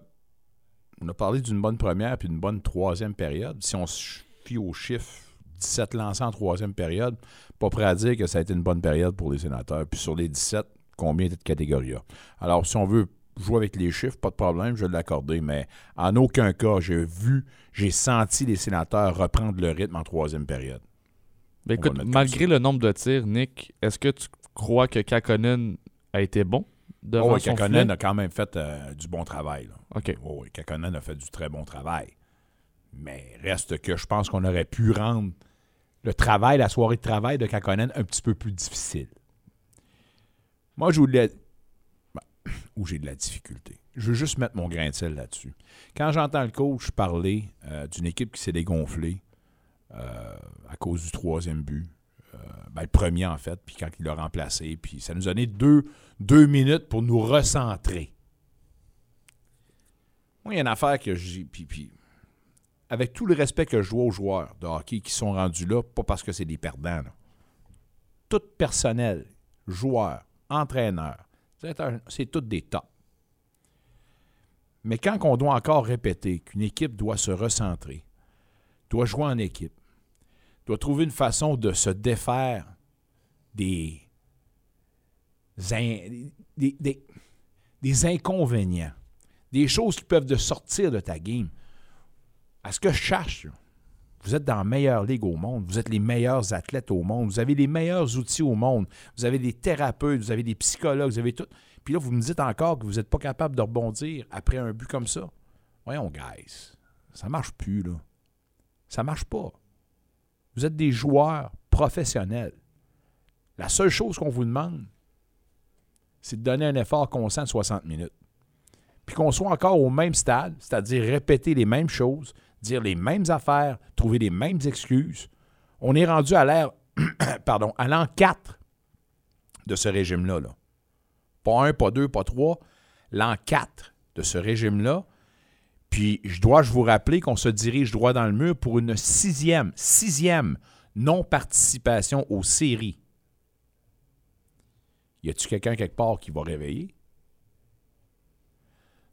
on a parlé d'une bonne première puis d'une bonne troisième période. Si on se fie aux chiffres, 17 lancés en troisième période, pas prêt à dire que ça a été une bonne période pour les sénateurs. Puis sur les 17, combien de catégorie A? Alors, si on veut jouer avec les chiffres, pas de problème, je vais l'accorder, mais en aucun cas, j'ai vu, j'ai senti les sénateurs reprendre le rythme en troisième période. Ben, écoute, malgré le nombre de tirs, Nick, est-ce que tu crois que Kakonen a été bon devant Oh, oui, son Kakkonen filet? a quand même fait euh, du bon travail. Là. OK. Oh, oui, Kakkonen a fait du très bon travail. Mais reste que je pense qu'on aurait pu rendre le travail, la soirée de travail de Kakkonen un petit peu plus difficile. Moi, je voulais. Ben, où j'ai de la difficulté. Je veux juste mettre mon grain de sel là-dessus. Quand j'entends le coach parler euh, d'une équipe qui s'est dégonflée euh, à cause du troisième but, euh, ben, le premier en fait, puis quand il l'a remplacé, puis ça nous a donné deux, deux minutes pour nous recentrer. Moi, il y a une affaire que j'ai. Puis, puis, avec tout le respect que je dois aux joueurs de hockey qui sont rendus là, pas parce que c'est des perdants. Tout personnel, joueurs, entraîneurs, directeurs, c'est tous des tops. Mais quand on doit encore répéter qu'une équipe doit se recentrer, doit jouer en équipe, doit trouver une façon de se défaire des, des, des- inconvénients, des choses qui peuvent te sortir de ta game. À ce que je cherche, vous êtes dans la meilleure ligue au monde, vous êtes les meilleurs athlètes au monde, vous avez les meilleurs outils au monde, vous avez des thérapeutes, vous avez des psychologues, vous avez tout. Puis là, vous me dites encore que vous n'êtes pas capable de rebondir après un but comme ça. Voyons, guys, ça marche plus, là. Ça marche pas. Vous êtes des joueurs professionnels. La seule chose qu'on vous demande, c'est de donner un effort constant de 60 minutes. Puis qu'on soit encore au même stade, c'est-à-dire répéter les mêmes choses, dire les mêmes affaires, trouver les mêmes excuses. On est rendu à l'ère, pardon, à l'an 4 de ce régime-là. là. Pas un, pas deux, pas trois, l'an 4 de ce régime-là. Puis je dois vous rappeler qu'on se dirige droit dans le mur pour une sixième, sixième non-participation aux séries. Y a-tu quelqu'un quelque part qui va réveiller?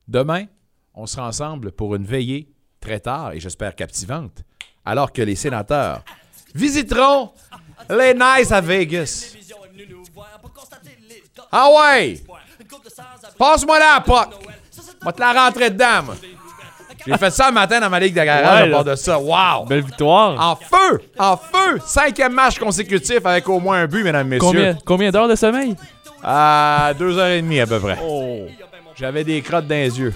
Demain, on sera ensemble pour une veillée très tard et j'espère captivante, alors que les sénateurs visiteront les Nice à Vegas. Ah ouais! Passe-moi là, pote! Moi te la rentrer dedans. J'ai fait ça le matin dans ma ligue de garage Ouais, à part de ça. Wow! Belle victoire. En feu! En feu! Cinquième match consécutif avec au moins un but, mesdames, messieurs. combien combien d'heures de sommeil? À deux heures et demie à peu près. Oh. J'avais des crottes dans les yeux.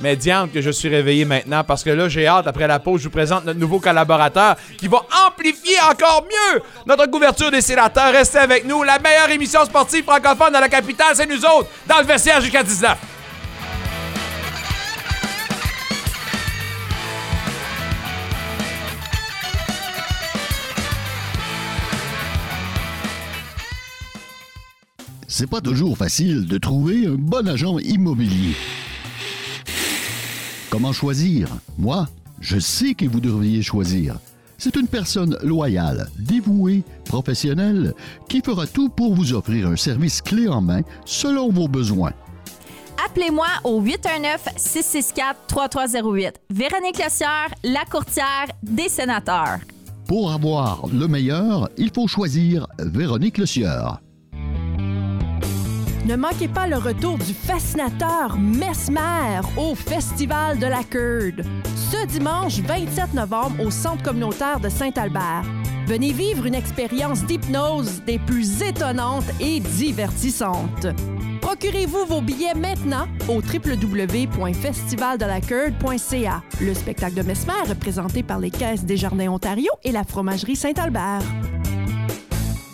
Mais diante que je suis réveillé maintenant parce que là, j'ai hâte, après la pause, je vous présente notre nouveau collaborateur qui va amplifier encore mieux notre couverture des sénateurs. Restez avec nous. La meilleure émission sportive francophone de la capitale, c'est nous autres, dans le vestiaire jusqu'à 19. C'est pas toujours facile de trouver un bon agent immobilier. Comment choisir? Moi, je sais que vous devriez choisir. C'est une personne loyale, dévouée, professionnelle, qui fera tout pour vous offrir un service clé en main selon vos besoins. Appelez-moi au 819-664-3308. Véronique Lossière, la courtière des sénateurs. Pour avoir le meilleur, il faut choisir Véronique Le Sieur. Ne manquez pas le retour du fascinateur Mesmer au Festival de la Curd. Ce dimanche 27 novembre au Centre communautaire de Saint-Albert. Venez vivre une expérience d'hypnose des plus étonnantes et divertissantes. Procurez-vous vos billets maintenant au www.festivaldelacurd.ca. Le spectacle de Mesmer est présenté par les Caisses des Jardins Ontario et la Fromagerie Saint-Albert.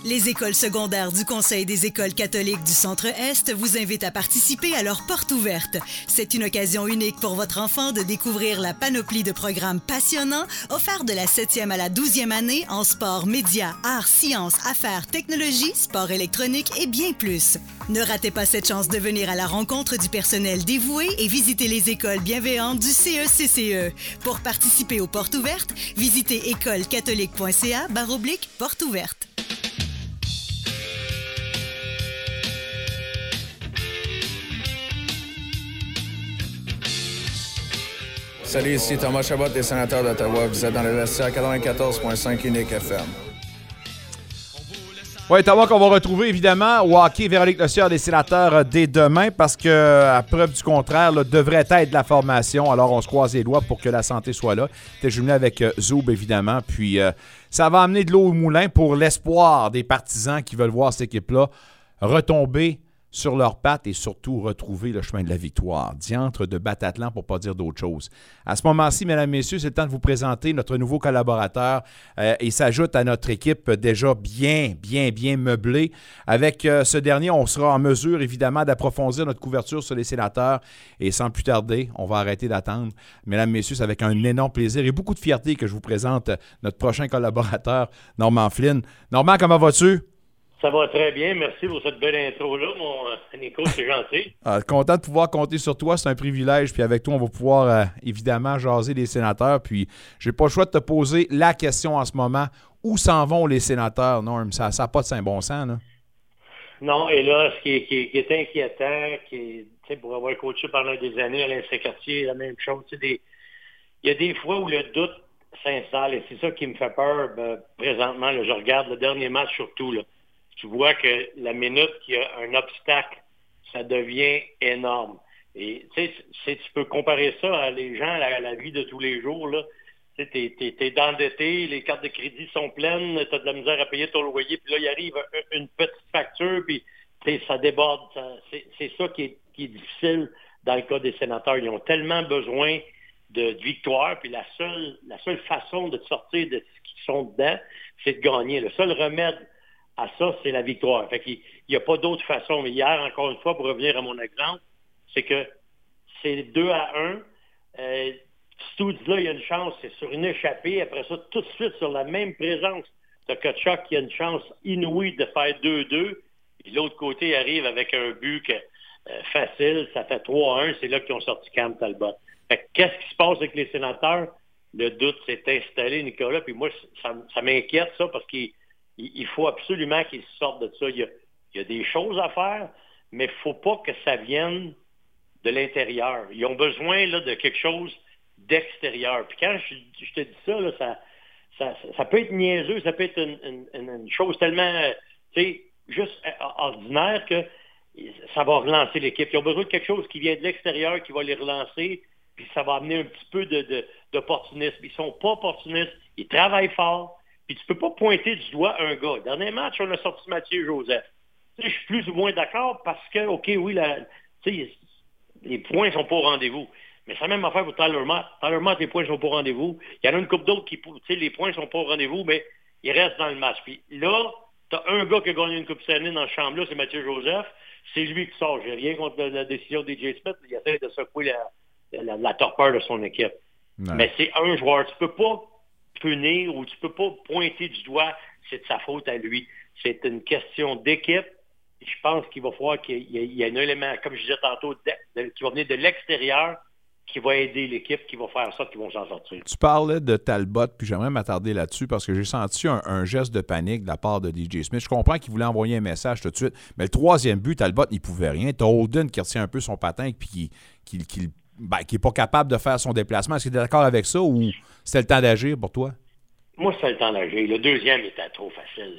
Les écoles secondaires du Conseil des écoles catholiques du Centre-Est vous invitent à participer à leur porte ouverte. C'est une occasion unique pour votre enfant de découvrir la panoplie de programmes passionnants offerts de la 7e à la 12e année en sport, médias, arts, sciences, affaires, technologie, sport électronique et bien plus. Ne ratez pas cette chance de venir à la rencontre du personnel dévoué et visiter les écoles bienveillantes du E CECCE. Pour participer aux portes ouvertes, visitez écolecatholique.ca porte ouverte. Salut, ici Thomas Chabot des sénateurs d'Ottawa. Vous êtes dans le vestiaire 94.5 Unique FM. Oui, Ottawa qu'on va retrouver évidemment au hockey Véronique Le des sénateurs euh, dès demain parce que, à preuve du contraire, devrait être la formation. Alors, on se croise les doigts pour que la santé soit là. T'es jumelé avec euh, Zoub, évidemment. Puis, euh, ça va amener de l'eau au moulin pour l'espoir des partisans qui veulent voir cette équipe-là retomber sur leurs pattes et surtout retrouver le chemin de la victoire. Diantre de Batatlan pour pas dire d'autre chose. À ce moment-ci, mesdames, messieurs, c'est le temps de vous présenter notre nouveau collaborateur. Euh, il s'ajoute à notre équipe déjà bien, bien, bien meublée. Avec euh, ce dernier, on sera en mesure, évidemment, d'approfondir notre couverture sur les sénateurs. Et sans plus tarder, on va arrêter d'attendre. Mesdames, messieurs, c'est avec un énorme plaisir et beaucoup de fierté que je vous présente notre prochain collaborateur, Normand Flynn. Normand, comment vas-tu? Ça va très bien. Merci pour cette belle intro-là, mon euh, Nico, c'est gentil. Ah, content de pouvoir compter sur toi, c'est un privilège. Puis avec toi, on va pouvoir euh, évidemment jaser les sénateurs. Puis j'ai pas le choix de te poser la question en ce moment. Où s'en vont les sénateurs, Norm? Ça n'a pas de saint bon sens, là. Non, et là, ce qui est, inquiétant, qui est, pour avoir coaché pendant des années à l'Insécartier, la même chose. il y a des fois où le doute s'installe et c'est ça qui me fait peur ben, présentement. je regarde le dernier match surtout. Là tu vois que la minute qu'il y a un obstacle, ça devient énorme. Et tu sais, tu peux comparer ça à les gens, à la, vie de tous les jours. Là. Tu t'es, es, d'endetté, les cartes de crédit sont pleines, tu as de la misère à payer ton loyer, puis là, il arrive une petite facture, puis ça déborde. c'est, ça qui est, qui est difficile dans le cas des sénateurs. Ils ont tellement besoin de, de victoire, puis la seule, la seule façon de sortir de ce qu'ils sont dedans, c'est de gagner. Le seul remède à ça, c'est la victoire. Fait qu'il n'y a pas d'autre façon. Mais hier, encore une fois, pour revenir à mon exemple, c'est que c'est 2 à 1. Euh, là, il y a une chance, c'est sur une échappée. Après ça, tout de suite, sur la même présence de Kachuk, il y a une chance inouïe de faire 2-2. Et l'autre côté arrive avec un but euh, facile, ça fait 3-1. C'est là qu'ils ont sorti Cam Talbot. Qu'est-ce qui se passe avec les sénateurs? Le doute s'est installé, Nicolas. Puis moi, ça, ça m'inquiète, ça, parce qu'il il faut absolument qu'ils sortent de ça. Il y, a, des choses à faire, mais il ne faut pas que ça vienne de l'intérieur. Ils ont besoin là, de quelque chose d'extérieur. Puis quand je, te dis ça, ça, peut être niaiseux, ça peut être une, chose tellement, sais, juste euh, ordinaire que ça va relancer l'équipe. Ils ont besoin de quelque chose qui vient de l'extérieur, qui va les relancer, puis ça va amener un petit peu d'opportunisme. Ils sont pas opportunistes, ils travaillent fort, puis tu peux pas pointer du doigt un gars. Dernier match, on a sorti Mathieu Joseph. je suis plus ou moins d'accord parce que, OK, oui, les points sont pas au rendez-vous. Mais c'est la même affaire pour Tyler Mott, les points sont pas au rendez-vous. Il y en a une couple d'autres qui, tu sais, les points sont pas au rendez-vous, mais ils restent dans le match. Puis là, tu as un gars qui a gagné une Coupe Stanley dans ce chambre-là, c'est Mathieu Joseph. C'est lui qui sort. J'ai rien contre la, décision des J. Smith. Il essaie de secouer la, la, torpeur de son équipe. Mais c'est un joueur. Tu peux pas punir ou tu peux pas pointer du doigt, c'est de sa faute à lui. C'est une question d'équipe. Je pense qu'il va falloir qu'il y, ait un élément, comme je disais tantôt, qui va venir de l'extérieur qui va aider l'équipe, qui va faire ça, qui vont s'en sortir. Tu parlais de Talbot, puis j'aimerais m'attarder là-dessus parce que j'ai senti un, geste de panique de la part de DJ Smith. Je comprends qu'il voulait envoyer un message tout de suite, mais le troisième but, Talbot n'y pouvait rien. T'as Holden qui retient un peu son patin et qui, qui, ben, qui n'est pas capable de faire son déplacement. Est-ce que tu es d'accord avec ça ou c'est le temps d'agir pour toi? Moi, c'est le temps d'agir. Le deuxième était trop facile.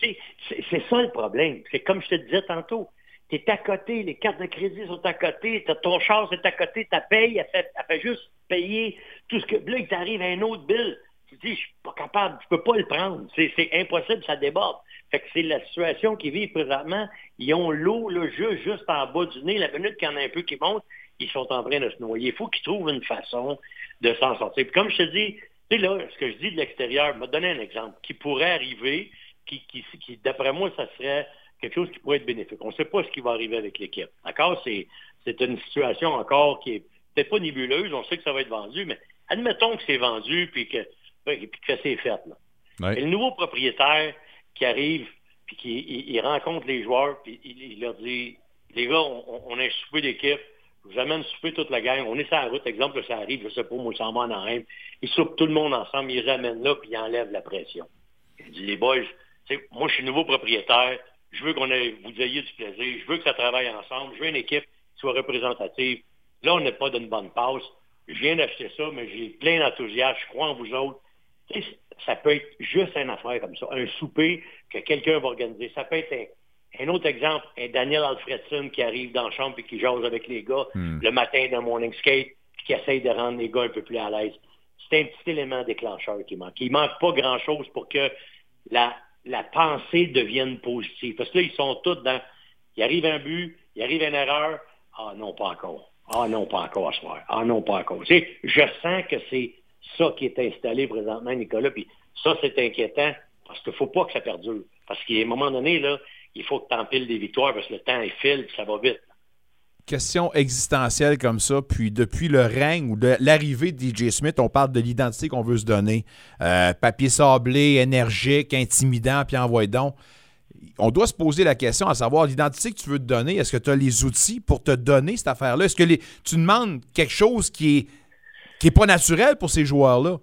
C'est ça le problème. C'est comme je te disais tantôt. Tu es à côté, les cartes de crédit sont à côté, ton char c'est à côté, ta paye, elle fait, elle fait juste payer tout ce que. Là, il t'arrive un autre bill. Tu dis, je suis pas capable, je peux pas le prendre. C'est impossible, ça déborde. Fait que c'est la situation qu'ils vivent présentement. Ils ont l'eau là, juste, juste en bas du nez. La minute qu'il y en a un peu qui monte, ils sont en train de se noyer. Il faut qu'ils trouvent une façon de s'en sortir. Puis comme je te dis, tu sais là, ce que je dis de l'extérieur, je vais te donner un exemple qui pourrait arriver, qui, qui, qui d'après moi, ça serait quelque chose qui pourrait être bénéfique. On ne sait pas ce qui va arriver avec l'équipe. D'accord? C'est, c'est une situation encore qui est peut-être pas nébuleuse. On sait que ça va être vendu, mais admettons que c'est vendu puis que, puis que c'est fait. Là. Et le nouveau propriétaire qui arrive puis qui il, il rencontre les joueurs puis il, il leur dit les gars, on, on a un souper d'équipe. Je vous amène souper toute la gang. On est sur la route. Exemple, ça arrive, je sais pas, moi, ça s'en va en. Ils soupent tout le monde ensemble. Ils les amènent là puis ils enlèvent la pression. Il dit, les boys, moi, je suis nouveau propriétaire. Je veux qu'on vous ayez du plaisir. Je veux que ça travaille ensemble. Je veux une équipe qui soit représentative. Là, on n'est pas d'une bonne passe. Je viens d'acheter ça, mais j'ai plein d'enthousiasme. Je crois en vous autres. Ça peut être juste une affaire comme ça. Un souper que quelqu'un va organiser. Ça peut être un, un autre exemple, Daniel Alfredson qui arrive dans la chambre et qui jase avec les gars Hmm. le matin d'un morning skate puis qui essaye de rendre les gars un peu plus à l'aise. C'est un petit élément déclencheur qui manque. Il manque pas grand-chose pour que la, la pensée devienne positive. Parce que là, ils sont tous dans... Il arrive un but, il arrive une erreur. Ah non, pas encore. Ah non, pas encore à soir. Ah non, pas encore. Tu sais, je sens que c'est ça qui est installé présentement, Nicolas. Puis ça, c'est inquiétant parce qu'il ne faut pas que ça perdure. Parce qu'à un moment donné, là, il faut que tu empiles des victoires parce que le temps est file puis ça va vite. question existentielle comme ça, puis depuis le règne ou de l'arrivée de DJ Smith, on parle de l'identité qu'on veut se donner. Euh, papier sablé, énergique, intimidant, puis envoie donc. On doit se poser la question à savoir l'identité que tu veux te donner, est-ce que tu as les outils pour te donner cette affaire-là? Est-ce que tu demandes quelque chose qui est, qui est pas naturel pour ces joueurs-là?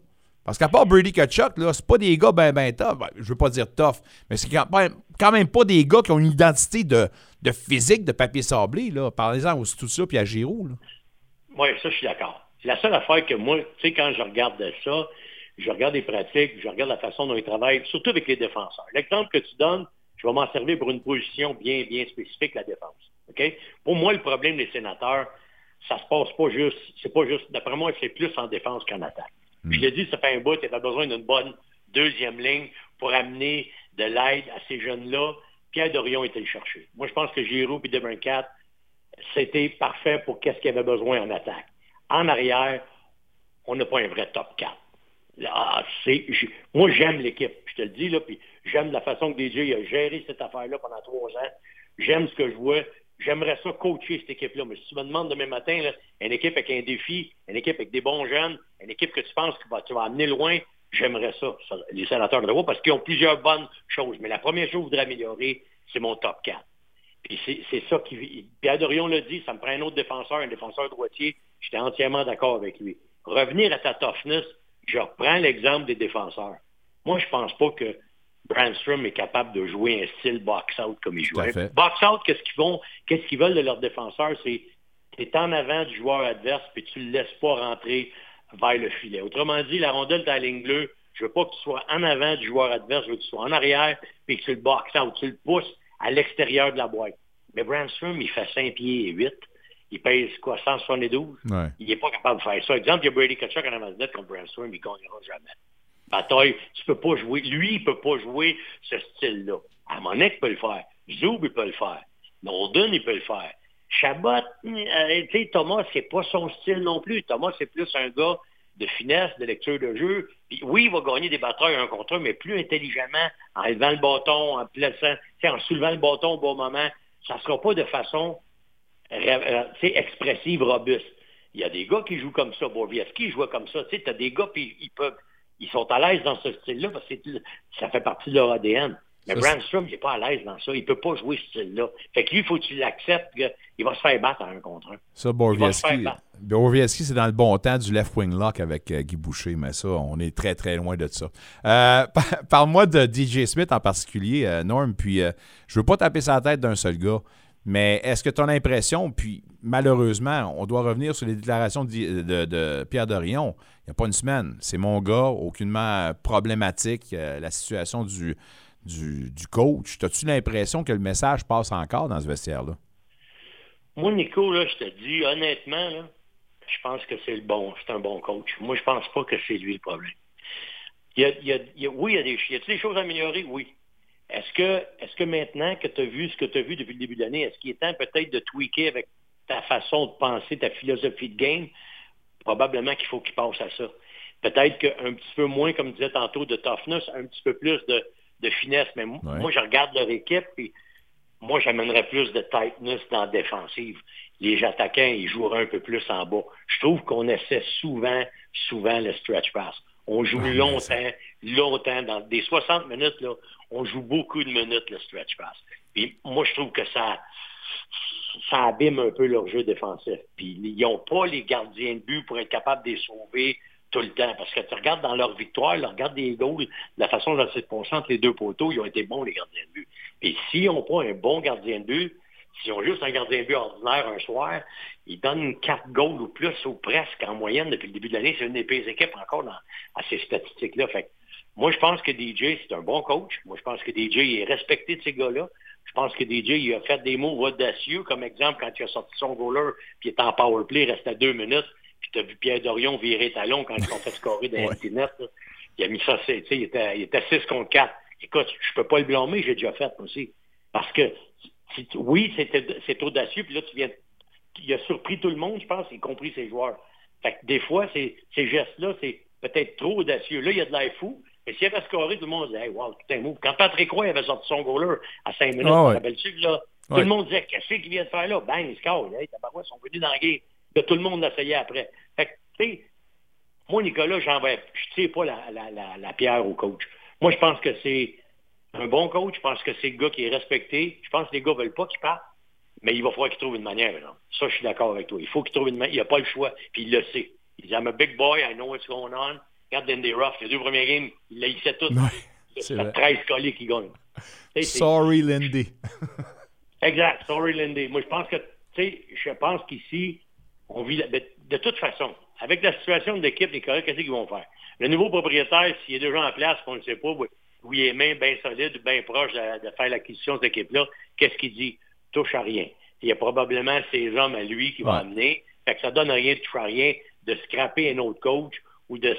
Parce qu'à part Brady Kachuk, là, c'est pas des gars ben ben tough. Ben, je veux pas dire tough, mais c'est quand même, quand même pas des gars qui ont une identité de, physique de papier sablé. Là. Parlez-en aussi tout ça, puis à Giroud. Oui, ça, je suis d'accord. La seule affaire que moi, tu sais, quand je regarde de ça, je regarde les pratiques, je regarde la façon dont ils travaillent, surtout avec les défenseurs. L'exemple que tu donnes, je vais m'en servir pour une position bien, bien spécifique, la défense. Pour moi, le problème des sénateurs, ça se passe pas juste, c'est pas juste, d'après moi, c'est plus en défense qu'en attaque. Je l'ai dit, ça fait un bout, tu as besoin d'une bonne deuxième ligne pour amener de l'aide à ces jeunes-là. Pierre Dorion était le chercher. Moi, je pense que Giroud et Debrincat, c'était parfait pour qu'est-ce qu'il avait besoin en attaque. En arrière, on n'a pas un vrai top 4. Là, c'est, j- moi, j'aime l'équipe, je te le dis, là, puis j'aime la façon que DJ a géré cette affaire-là pendant trois ans. J'aime ce que je vois. J'aimerais ça coacher cette équipe-là. Mais si tu me demandes demain matin, une équipe avec un défi, une équipe avec des bons jeunes, une équipe que tu penses que tu vas amener loin, j'aimerais ça, les sénateurs de Ottawa, parce qu'ils ont plusieurs bonnes choses. Mais la première chose que je voudrais améliorer, c'est mon top 4. Puis c'est ça qui. Pierre Dorion l'a dit, ça me prend un autre défenseur, un défenseur droitier. J'étais entièrement d'accord avec lui. Revenir à ta toughness, je reprends l'exemple des défenseurs. Moi, je pense pas que Brandstrom est capable de jouer un style box-out comme il jouait. Box-out, qu'est-ce qu'ils font? Qu'est-ce qu'ils veulent de leurs défenseurs? C'est tu es en avant du joueur adverse puis tu le laisses pas rentrer vers le filet. Autrement dit, la rondelle à la ligne bleue. Je veux pas que tu sois en avant du joueur adverse, je veux que tu sois en arrière puis que tu le box out, tu le pousses à l'extérieur de la boîte. Mais Brandstrom, il fait 5 pieds et 8. Il pèse quoi, 172? Ouais. Il n'est pas capable de faire ça. Exemple, il y a Brady Kachuk en net contre Brandstrom, il ne gagnera jamais. Bataille, tu peux pas jouer. Lui, il peut pas jouer ce style-là. Amonek peut le faire. Zoub, il peut le faire. Norden, il peut le faire. Chabot, euh, tu sais, Thomas, c'est pas son style non plus. Thomas, c'est plus un gars de finesse, de lecture de jeu. Puis oui, il va gagner des batailles un contre un, mais plus intelligemment, en élevant le bâton, en plaçant, en soulevant le bâton au bon moment. Ça ne sera pas de façon euh, sais, expressive, robuste. Il y a des gars qui jouent comme ça. Borviewski joue comme ça. Tu sais, as des gars, puis ils peuvent, ils sont à l'aise dans ce style-là parce que ça fait partie de leur ADN. Mais Ça, Brandstrom, il n'est pas à l'aise dans ça. Il peut pas jouer ce style-là. Fait que lui, il faut que tu l'acceptes qu'il va se faire battre à un contre un. Ça. Borviaski, c'est dans le bon temps du left wing lock avec euh, Guy Boucher, mais ça, on est très, très loin de ça. Euh, par- Parle-moi de DJ Smith en particulier, euh, Norm, puis je veux pas taper sa tête d'un seul gars, mais est-ce que tu as l'impression, puis malheureusement, on doit revenir sur les déclarations de, Pierre Dorion, il n'y a pas une semaine, c'est mon gars, aucunement problématique, euh, la situation du, du, du coach. As-tu l'impression que le message passe encore dans ce vestiaire-là? Moi, Nico, là, je te dis, honnêtement, là, je pense que c'est le bon, c'est un bon coach. Moi, je pense pas que c'est lui le problème. Il y a, il y a- oui, il y a des, il y a des choses à améliorer, oui. Est-ce que, est-ce que maintenant que tu as vu ce que tu as vu depuis le début de l'année, est-ce qu'il est temps peut-être de tweaker avec ta façon de penser, ta philosophie de game? Probablement qu'il faut qu'il passe à ça. Peut-être qu'un petit peu moins, comme je disais tantôt, de toughness, un petit peu plus de, de finesse. Mais mo- moi, je regarde leur équipe, puis moi, j'amènerais plus de tightness dans la défensive. Les attaquants, ils joueraient un peu plus en bas. Je trouve qu'on essaie souvent, souvent le stretch pass. On joue longtemps, longtemps. Dans des 60 minutes, là, on joue beaucoup de minutes le stretch pass. Puis moi, je trouve que ça, ça abîme un peu leur jeu défensif. Puis ils n'ont pas les gardiens de but pour être capables de les sauver tout le temps. Parce que tu regardes dans leur victoire, tu regardes des goals, la façon dont c'est de entre les deux poteaux, ils ont été bons, les gardiens de but. Et s'ils n'ont pas un bon gardien de but, s'ils ont juste un gardien de but ordinaire un soir, ils donnent quatre goals ou plus, ou presque en moyenne depuis le début de l'année. C'est une des pires équipes encore dans, à ces statistiques-là. Fait que moi, je pense que DJ, c'est un bon coach. Moi, je pense que DJ il est respecté de ces gars-là. Je pense que DJ, il a fait des mots audacieux, comme exemple, quand il a sorti son goaler, puis il était en power play, il restait deux minutes, puis tu as vu Pierre Dorion virer talon quand ils ont fait scorer dans Ouais. net. là. Il a mis ça, c'est- tu sais, il était, il était 6 contre 4. Écoute, je peux pas le blâmer, j'ai déjà fait aussi. Parce que, oui, c'était- c'est audacieux, puis là, tu viens, il a surpris tout le monde, je pense, y compris ses joueurs. Fait que des fois, ces, ces gestes-là, c'est peut-être trop audacieux. Là, il y a de l'air fou. Mais s'il avait scoré, tout le monde disait, hey, wow, putain, move. Quand Patrick Roy avait sorti son goaler à 5 minutes, Ah ouais. là, tout Ouais. le monde disait, qu'est-ce qu'il vient de faire là? Bang, il score. Hey, tabarouette, ils sont venus dans la game. Là, tout le monde l'essayait après. Fait que, tu sais, moi, Nicolas, j'en vais, je tire pas la, la, la, la pierre au coach. Moi, je pense que c'est un bon coach. Je pense que c'est le gars qui est respecté. Je pense que les gars veulent pas qu'il parte. Mais il va falloir qu'il trouve une manière. là. Ça, je suis d'accord avec toi. Il faut qu'il trouve une manière. Il n'a pas le choix. Puis il le sait. Il dit, I'm a big boy. I know what's going on. Regarde Dandy Ruff. Les deux premiers games, il laissait tout. c'est C'est vrai. 13 collés qui c'est- Sorry, Lindy. Exact. Sorry, Lindy. Moi, je pense que, tu sais, je pense qu'ici, on vit, la- de, toute façon, avec la situation de l'équipe, les Coréens, qu'est-ce qu'ils vont faire? Le nouveau propriétaire, s'il est déjà en place, qu'on ne sait pas, où il est même bien solide, bien proche de, de faire l'acquisition de cette équipe-là, qu'est-ce qu'il dit? Touche à rien. Il y a probablement ses hommes à lui qui vont amener. Fait que ça donne rien de toucher à rien, de scraper un autre coach, ou de,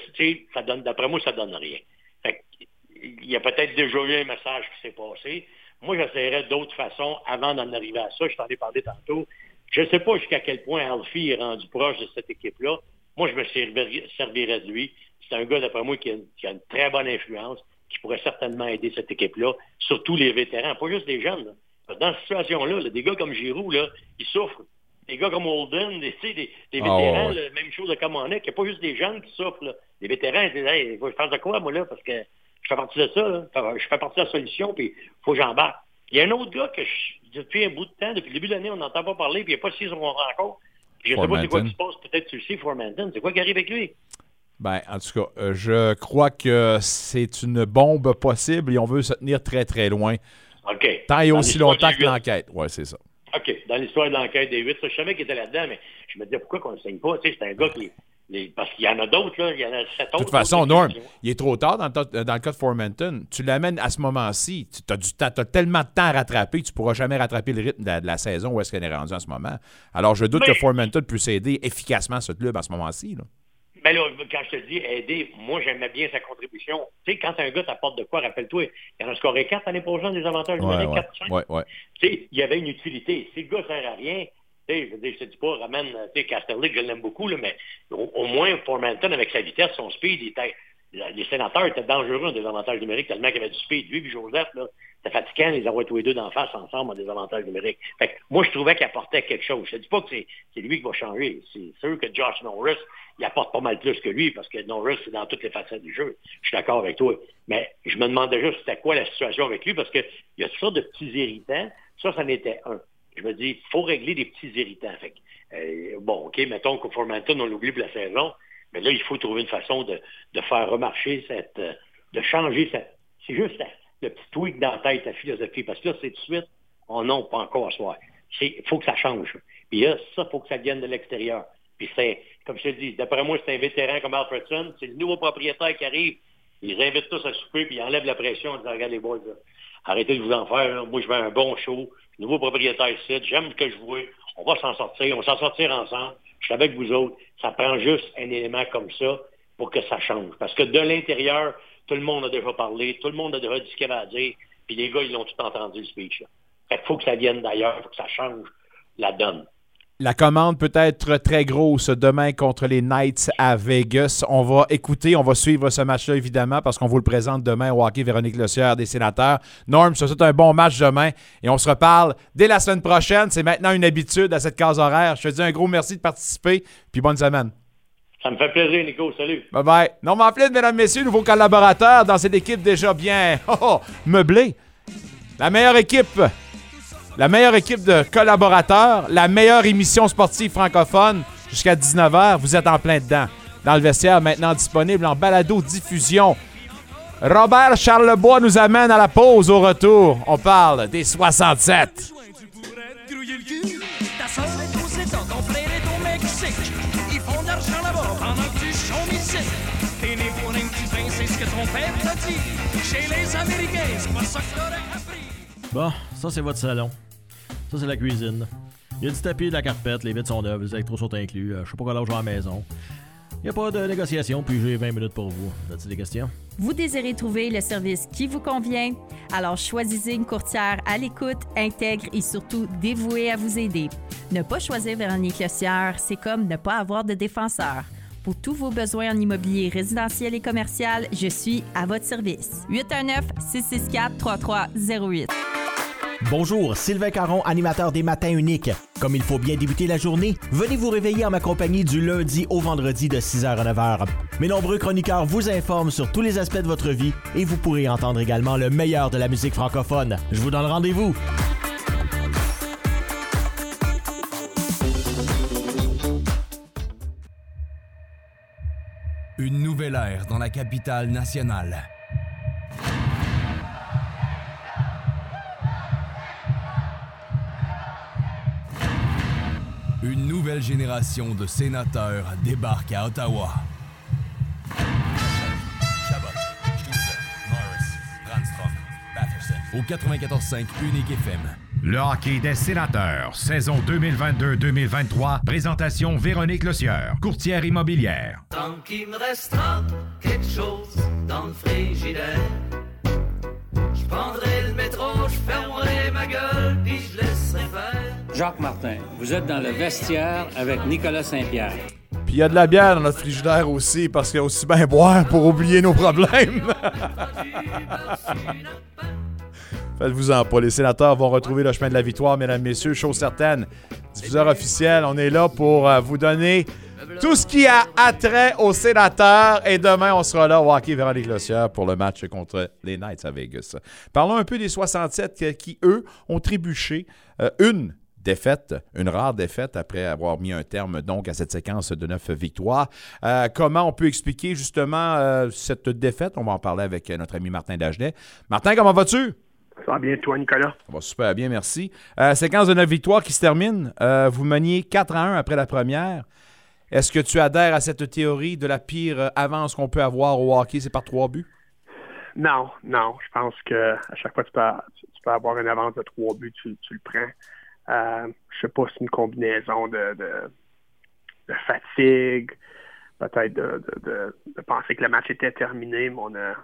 ça donne, d'après moi, ça donne rien. Fait que, il y a peut-être déjà eu un message qui s'est passé. Moi, j'essaierais d'autres façons avant d'en arriver à ça. Je t'en ai parlé tantôt. Je ne sais pas jusqu'à quel point Alfie est rendu proche de cette équipe-là. Moi, je me servirais, servirais de lui. C'est un gars, d'après moi, qui a, une, qui a une très bonne influence, qui pourrait certainement aider cette équipe-là, surtout les vétérans, pas juste les jeunes. là. Dans cette situation-là, là, des gars comme Giroud, là, ils souffrent. Des gars comme Holden, des, des, des Ah, vétérans, ouais, ouais. là, même chose comme on est, qu'il n'y a pas juste des jeunes qui souffrent. Les vétérans, ils disent, hey, je fasse de quoi, moi, là, parce que je fais partie de ça, je fais partie de la solution, puis il faut que j'embarque. Il y a un autre gars que je, depuis un bout de temps, depuis le début de l'année, on n'entend pas parler, puis il n'y a pas si on rencontre. Je ne sais pas c'est quoi qui se passe, peut-être tu le sais, Formanton. C'est quoi qui arrive avec lui? Ben, en tout cas, euh, je crois que c'est une bombe possible et on veut se tenir très, très loin. OK. Tant et Dans aussi longtemps que l'enquête. Oui, c'est ça. OK. Dans l'histoire de l'enquête des huit, je savais qu'il était là-dedans, mais je me disais pourquoi qu'on ne saigne pas? Tu sais, c'est un gars qui. les- parce qu'il y en a d'autres, là. Il y en a sept autres. De toute façon, Norm, il est trop tard dans le, tas- dans le cas de Formanton. Tu l'amènes à ce moment-ci. Tu as, du temps, t'as tellement de temps à rattraper que tu ne pourras jamais rattraper le rythme de la, de la saison où est-ce qu'elle est rendue en ce moment. Alors, je doute Mais- que Formanton puisse aider efficacement ce club à ce moment-ci. là. Ben là, quand je te dis aider, moi, j'aimais bien sa contribution. Tu sais, quand un gars t'apporte de quoi, rappelle-toi, il en a scoré quatre l'année prochaine des avantages Ouais, numériques, ouais, quatre, cinq. ouais, ouais. Tu sais, il y avait une utilité. Si le gars sert à rien, tu sais, je veux dire, je te dis pas, ramène, tu sais, Casterlick, je l'aime beaucoup, là, mais au, au moins, Formanton, avec sa vitesse, son speed, il était, les sénateurs étaient dangereux en désavantages numériques tellement qu'il y avait du speed. Lui et Joseph, c'était fatigant les avoir tous les deux d'en face ensemble en désavantages numériques. Fait que moi, je trouvais qu'il apportait quelque chose. Je ne dis pas que c'est lui qui va changer. C'est sûr que Josh Norris, il apporte pas mal plus que lui parce que Norris, c'est dans toutes les facettes du jeu. Je suis d'accord avec toi. Mais je me demande déjà c'était quoi la situation avec lui parce qu'il y a toutes sortes de petits irritants. Ça, ça en était un. Je me dis, il faut régler des petits irritants. Fait que, euh, bon, OK, mettons que Formanton, on l'oublie pour la saison, mais là, il faut trouver une façon de, faire remarcher cette. euh, de changer cette. C'est juste le petit tweak dans la tête, la philosophie. Parce que là, c'est tout de suite, oh non, pas encore soir. Il faut que ça change. Puis là, ça, il faut que ça vienne de l'extérieur. Puis c'est, comme je te dis, d'après moi, c'est un vétéran comme Alfredson. C'est le nouveau propriétaire qui arrive. Ils invitent tous à souper, puis ils enlèvent la pression en disant, regarde les boys, là, arrêtez de vous en faire. Moi, je veux un bon show. Nouveau propriétaire ici. J'aime ce que je vois. On va s'en sortir, on va s'en sortir ensemble. Je suis avec vous autres. Ça prend juste un élément comme ça pour que ça change. Parce que de l'intérieur, tout le monde a déjà parlé, tout le monde a déjà dit ce qu'il avait à dire, puis les gars, ils l'ont tout entendu, le speech. Fait qu'il faut que ça vienne d'ailleurs, il faut que ça change la donne. La commande peut être très grosse demain contre les Knights à Vegas. On va écouter, on va suivre ce match-là évidemment parce qu'on vous le présente demain au hockey Véronique Lossière des sénateurs. Norm, ça c'est un bon match demain et on se reparle dès la semaine prochaine. C'est maintenant une habitude à cette case horaire. Je te dis un gros merci de participer puis bonne semaine. Ça me fait plaisir, Nico. Salut. Bye bye. Norman Flynn, mesdames, messieurs, nouveau collaborateur dans cette équipe déjà bien oh, oh, meublée. La meilleure équipe la meilleure équipe de collaborateurs, la meilleure émission sportive francophone jusqu'à 19h. Vous êtes en plein dedans. Dans le vestiaire, maintenant disponible en balado-diffusion. Robert Charlebois nous amène à la pause au retour. On parle des 67. Bon, ça c'est votre salon. C'est la cuisine. Il y a du tapis, de la carpette, les vitres sont neuves, les électros sont inclus. Euh, je sais pas quoi l'argent à la maison. Il n'y a pas de négociation, puis j'ai 20 minutes pour vous. As-tu des questions? Vous désirez trouver le service qui vous convient? Alors choisissez une courtière à l'écoute, intègre et surtout dévouée à vous aider. Ne pas choisir Véronique Lossière, c'est comme ne pas avoir de défenseur. Pour tous vos besoins en immobilier résidentiel et commercial, je suis à votre service. 819-664-3308. Bonjour, Sylvain Caron, animateur des Matins Uniques. Comme il faut bien débuter la journée, venez vous réveiller en ma compagnie du lundi au vendredi de 6h à 9h. Mes nombreux chroniqueurs vous informent sur tous les aspects de votre vie et vous pourrez entendre également le meilleur de la musique francophone. Je vous donne rendez-vous. Une nouvelle ère dans la capitale nationale. Une nouvelle génération de sénateurs débarque à Ottawa. Au 94.5 Unique FM. Le hockey des sénateurs, saison 2022-2023, présentation Véronique Lossieur, courtière immobilière. Tant qu'il me restera quelque chose dans le frigidaire, je prendrai le métro, je fermerai ma gueule, puis je laisserai faire. Jacques Martin, vous êtes dans le vestiaire avec Nicolas Saint-Pierre. Puis il y a de la bière dans notre frigidaire aussi, parce qu'il y a aussi bien boire pour oublier nos problèmes. Faites-vous-en pas. Les sénateurs vont retrouver le chemin de la victoire, mesdames, messieurs, chose certaine. Diffuseur officiel, on est là pour euh, vous donner tout ce qui a attrait aux sénateurs. Et demain, on sera là au hockey vers les Glossières pour le match contre les Knights à Vegas. Parlons un peu des 67 qui, eux, ont trébuché euh, une défaite, une rare défaite après avoir mis un terme donc à cette séquence de neuf victoires. Euh, comment on peut expliquer justement euh, cette défaite? On va en parler avec notre ami Martin Dagenet. Martin, comment vas-tu? Ça va bien, toi, Nicolas? Ça va super bien, merci. Euh, séquence de neuf victoires qui se termine. vous meniez 4 à 1 après la première. Est-ce que tu adhères à cette théorie de la pire avance qu'on peut avoir au hockey, c'est par trois buts? Non, non. Je pense que à chaque fois que tu peux, tu peux avoir une avance de trois buts, tu, tu le prends. Euh, je sais pas c'est une combinaison de, de, fatigue, peut-être de, penser que le match était terminé, mais on a,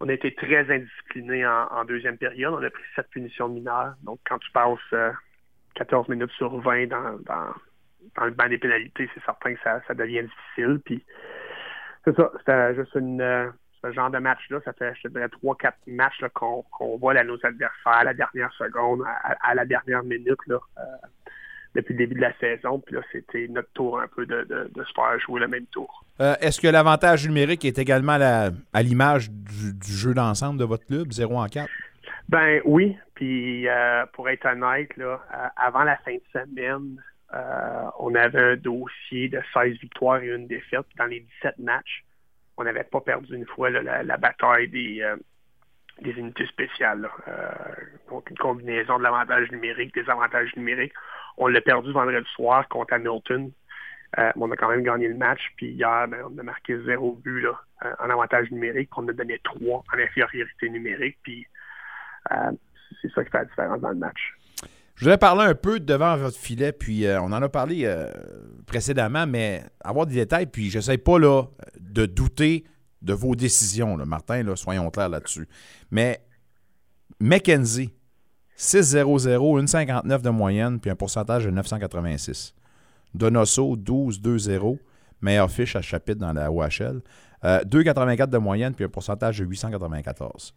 on a été très indiscipliné en, deuxième période. On a pris sept punitions mineures. Donc, quand tu passes 14 euh, minutes sur 20 dans, dans, le banc des pénalités, c'est certain que ça, ça devient difficile. Puis, c'est ça, c'était juste une, euh, ce genre de match-là, ça fait, je te dirais, trois, quatre matchs qu'on voit là, nos adversaires à la dernière seconde, à, la dernière minute, là, euh, depuis le début de la saison. Puis là, c'était notre tour un peu de, de, se faire jouer le même tour. Euh, est-ce que l'avantage numérique est également à l'image du, jeu d'ensemble de votre club, 0 en 4? Ben oui. Puis euh, pour être honnête, là, avant la fin de semaine, on avait un dossier de 16 victoires et une défaite dans les 17 matchs on n'avait pas perdu une fois la, bataille des, euh, unités spéciales. Euh, donc, une combinaison de l'avantage numérique, des avantages numériques. On l'a perdu vendredi soir contre Hamilton. Euh, on a quand même gagné le match. Puis hier, ben, on a marqué zéro but en avantage numérique. On a donné trois en infériorité numérique. Puis c'est ça qui fait la différence dans le match. Je voudrais parler un peu devant votre filet, puis euh, on en a parlé euh, précédemment, mais avoir des détails, puis je n'essaie pas là, de douter de vos décisions, Martin, soyons clairs là-dessus. Mais Mackenzie, 6-0-0, 1,59 de moyenne, puis un pourcentage de 986. Donoso, 12-2-0, meilleur fiche à chapitre dans la OHL. Euh, 2,84 de moyenne, puis un pourcentage de 894.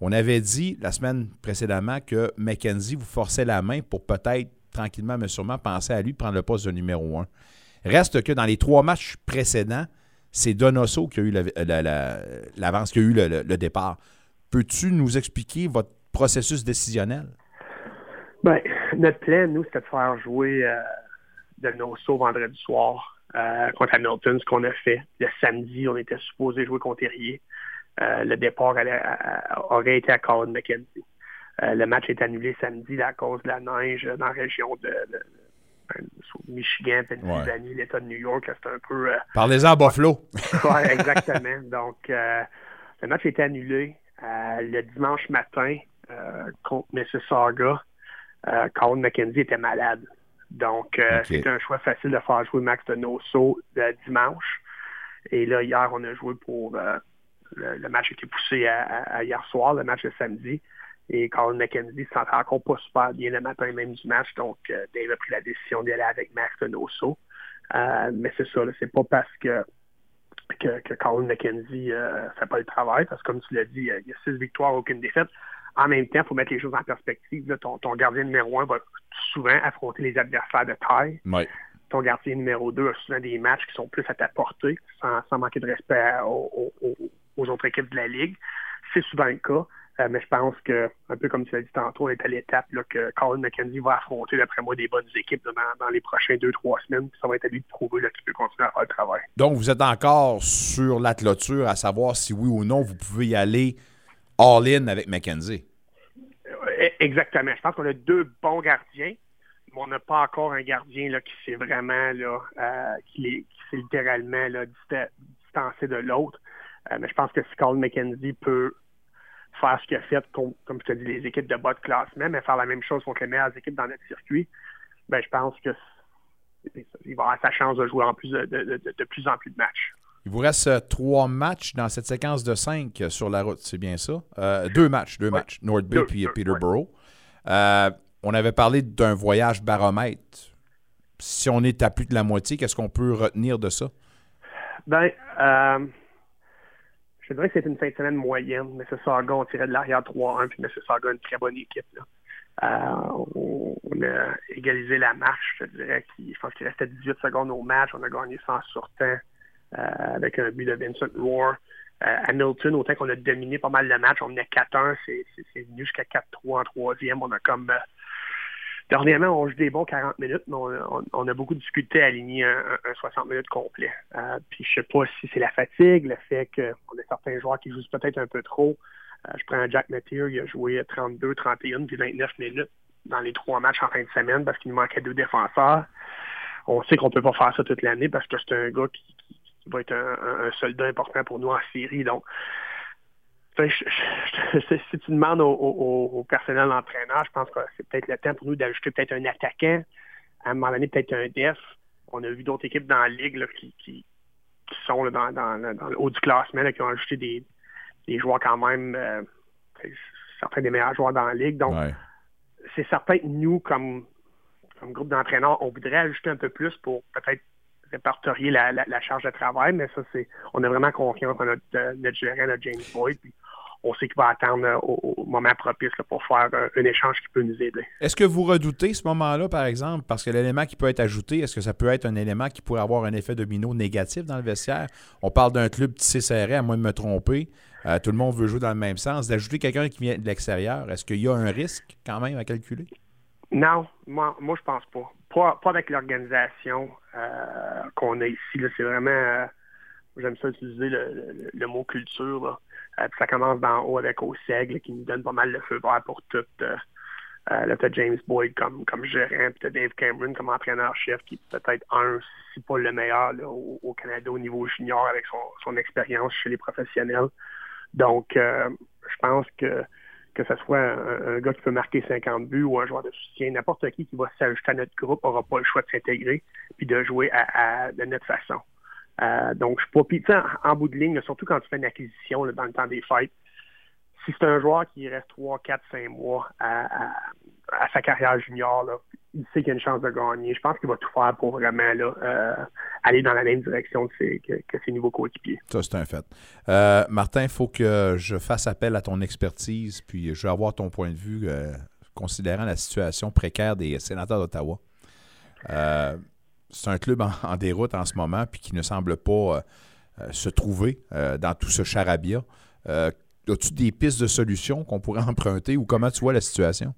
On avait dit la semaine précédemment que McKenzie vous forçait la main pour peut-être, tranquillement mais sûrement, penser à lui prendre le poste de numéro un. Reste que dans les trois matchs précédents, c'est Donoso qui a eu la- la- la- l'avance, qui a eu le, départ. Peux-tu nous expliquer votre processus décisionnel? Ben, notre plan, nous, c'était de faire jouer euh, de Nosso vendredi soir euh, contre Hamilton, ce qu'on a fait. Le samedi, on était supposé jouer contre Terrier. Euh, le départ allait- à- à- aurait été à Colin McKenzie. Euh, le match est annulé samedi à cause de la neige dans la région de, de- de- sur Michigan, Pennsylvanie, l'État de New York. C'est un peu... euh, Parlez-en à Buffalo. oui, exactement. Donc, euh, le match été annulé le dimanche matin contre Mississauga. Colin McKenzie était malade. Donc, c'était un choix facile de faire jouer Max Donoso le dimanche. Et là, hier, on a joué pour... euh, le, le match a été poussé à, à- à hier soir, le match de samedi. Et Colin McKenzie se sentait encore pas super bien le matin même du match. Donc, euh, Dave a pris la décision d'y aller avec Max Donoso. Euh, mais c'est ça, c'est pas parce que que, que Colin McKenzie ne fait pas le travail, parce que comme tu l'as dit, il y a six victoires, aucune défaite. En même temps, il faut mettre les choses en perspective. là. ton, ton gardien numéro un va souvent affronter les adversaires de taille. Ton gardien numéro deux a souvent des matchs qui sont plus à ta portée, sans, sans manquer de respect aux, aux- aux autres équipes de la Ligue. C'est souvent le cas. Euh, mais je pense que, un peu comme tu l'as dit tantôt, on est à l'étape que Colin McKenzie va affronter, d'après moi, des bonnes équipes là, dans, dans les prochains deux, trois semaines. Puis ça va être à lui de prouver qu'il peut continuer à faire le travail. Donc, vous êtes encore sur la clôture à savoir si oui ou non vous pouvez y aller all-in avec McKenzie. Euh, Exactement. Je pense qu'on a deux bons gardiens, mais on n'a pas encore un gardien là, qui s'est vraiment là, euh, qui, est- qui s'est littéralement là, dista- distancé de l'autre. Euh, mais je pense que si Colin McKenzie peut faire ce qu'il a fait, com- comme je te dis, les équipes de bas de classement, mais faire la même chose contre les meilleures équipes dans notre circuit, ben, je pense que il va avoir sa chance de jouer en plus de, de- de- de plus en plus de matchs. Il vous reste euh, trois matchs dans cette séquence de cinq euh, sur la route, c'est bien ça? Euh, deux matchs, deux matchs. North Bay Deux, puis deux, Peterborough. Euh, on avait parlé d'un voyage baromètre. Si on est à plus de la moitié, qu'est-ce qu'on peut retenir de ça? Ben, euh, je dirais que c'est une fin de semaine moyenne. Mississauga, on tirait de l'arrière 3-1, puis Mississauga, une très bonne équipe. Là. Euh, on, a égalisé la marche, je dirais. qu'il- Je pense qu'il restait 18 secondes au match. On a gagné sans surtemps euh, avec un but de Vincent Roar. Euh, Hamilton, autant qu'on a dominé pas mal le match, on menait 4-1, c'est venu jusqu'à 4-3 en troisième. On a comme... Dernièrement, on joue des bons 40 minutes, mais on, a beaucoup de difficulté à aligner un, un- un 60 minutes complet. Euh, puis je sais pas si c'est la fatigue, le fait qu'on a certains joueurs qui jouent peut-être un peu trop. Euh, je prends Jack Mathieu, il a joué 32, 31 puis 29 minutes dans les trois matchs en fin de semaine parce qu'il nous manquait deux défenseurs. On sait qu'on peut pas faire ça toute l'année parce que c'est un gars qui, va être un soldat important pour nous en série. Donc, Fait que je- je- je- si tu demandes au, au- au- au personnel d'entraîneur, je pense que c'est peut-être le temps pour nous d'ajouter peut-être un attaquant, à un moment donné peut-être un def. On a vu d'autres équipes dans la ligue là, qui, qui, qui sont là, dans, dans- dans le haut du classement, là, qui ont ajouté des, des joueurs quand même, euh, certains des meilleurs joueurs dans la ligue. Donc, c'est certain que nous, comme, comme groupe d'entraîneurs, on voudrait ajouter un peu plus pour peut-être répertorier la, la- la charge de travail, mais ça, c'est. On a vraiment confiance en notre, euh, notre gérant, notre James Boyd. puis on sait qu'il va attendre euh, au, au moment propice là, pour faire euh, un échange qui peut nous aider. Est-ce que vous redoutez ce moment-là, par exemple, parce que l'élément qui peut être ajouté, est-ce que ça peut être un élément qui pourrait avoir un effet domino négatif dans le vestiaire? On parle d'un club tissé serré, à moins de me tromper. Euh, tout le monde veut jouer dans le même sens. D'ajouter quelqu'un qui vient de l'extérieur, est-ce qu'il y a un risque quand même à calculer? Non, moi, moi je pense pas. Pas, pas avec l'organisation euh, qu'on a ici. C'est vraiment, euh, j'aime ça utiliser le, le- le mot culture. Là. Euh, puis ça commence d'en haut avec là, qui nous donne pas mal de feu vert pour tout. Euh, euh, là, James Boyd comme, comme gérant, puis t'as Dave Cameron comme entraîneur-chef, qui est peut-être un, si pas le meilleur au, au Canada au niveau junior avec son, son expérience chez les professionnels. Donc, euh, je pense que que ce soit un, un gars qui peut marquer 50 buts ou un joueur de soutien, n'importe qui qui va s'ajouter à notre groupe n'aura pas le choix de s'intégrer puis de jouer à, à- de notre façon. Euh, donc, je suis pas... Puis, en, en bout de ligne, surtout quand tu fais une acquisition dans le temps des fêtes, si c'est un joueur qui reste 3, 4, 5 mois à, sa carrière junior, il sait qu'il a une chance de gagner. Je pense qu'il va tout faire pour vraiment euh, aller dans la même direction que ses, nouveaux coéquipiers. Ça, c'est un fait. Euh, Martin, il faut que je fasse appel à ton expertise, puis je veux avoir ton point de vue considérant la situation précaire des sénateurs d'Ottawa. C'est un club en, déroute en ce moment, puis qui ne semble pas euh, euh, se trouver euh, dans tout ce charabia. As-tu des pistes de solutions qu'on pourrait emprunter ou comment tu vois la situation?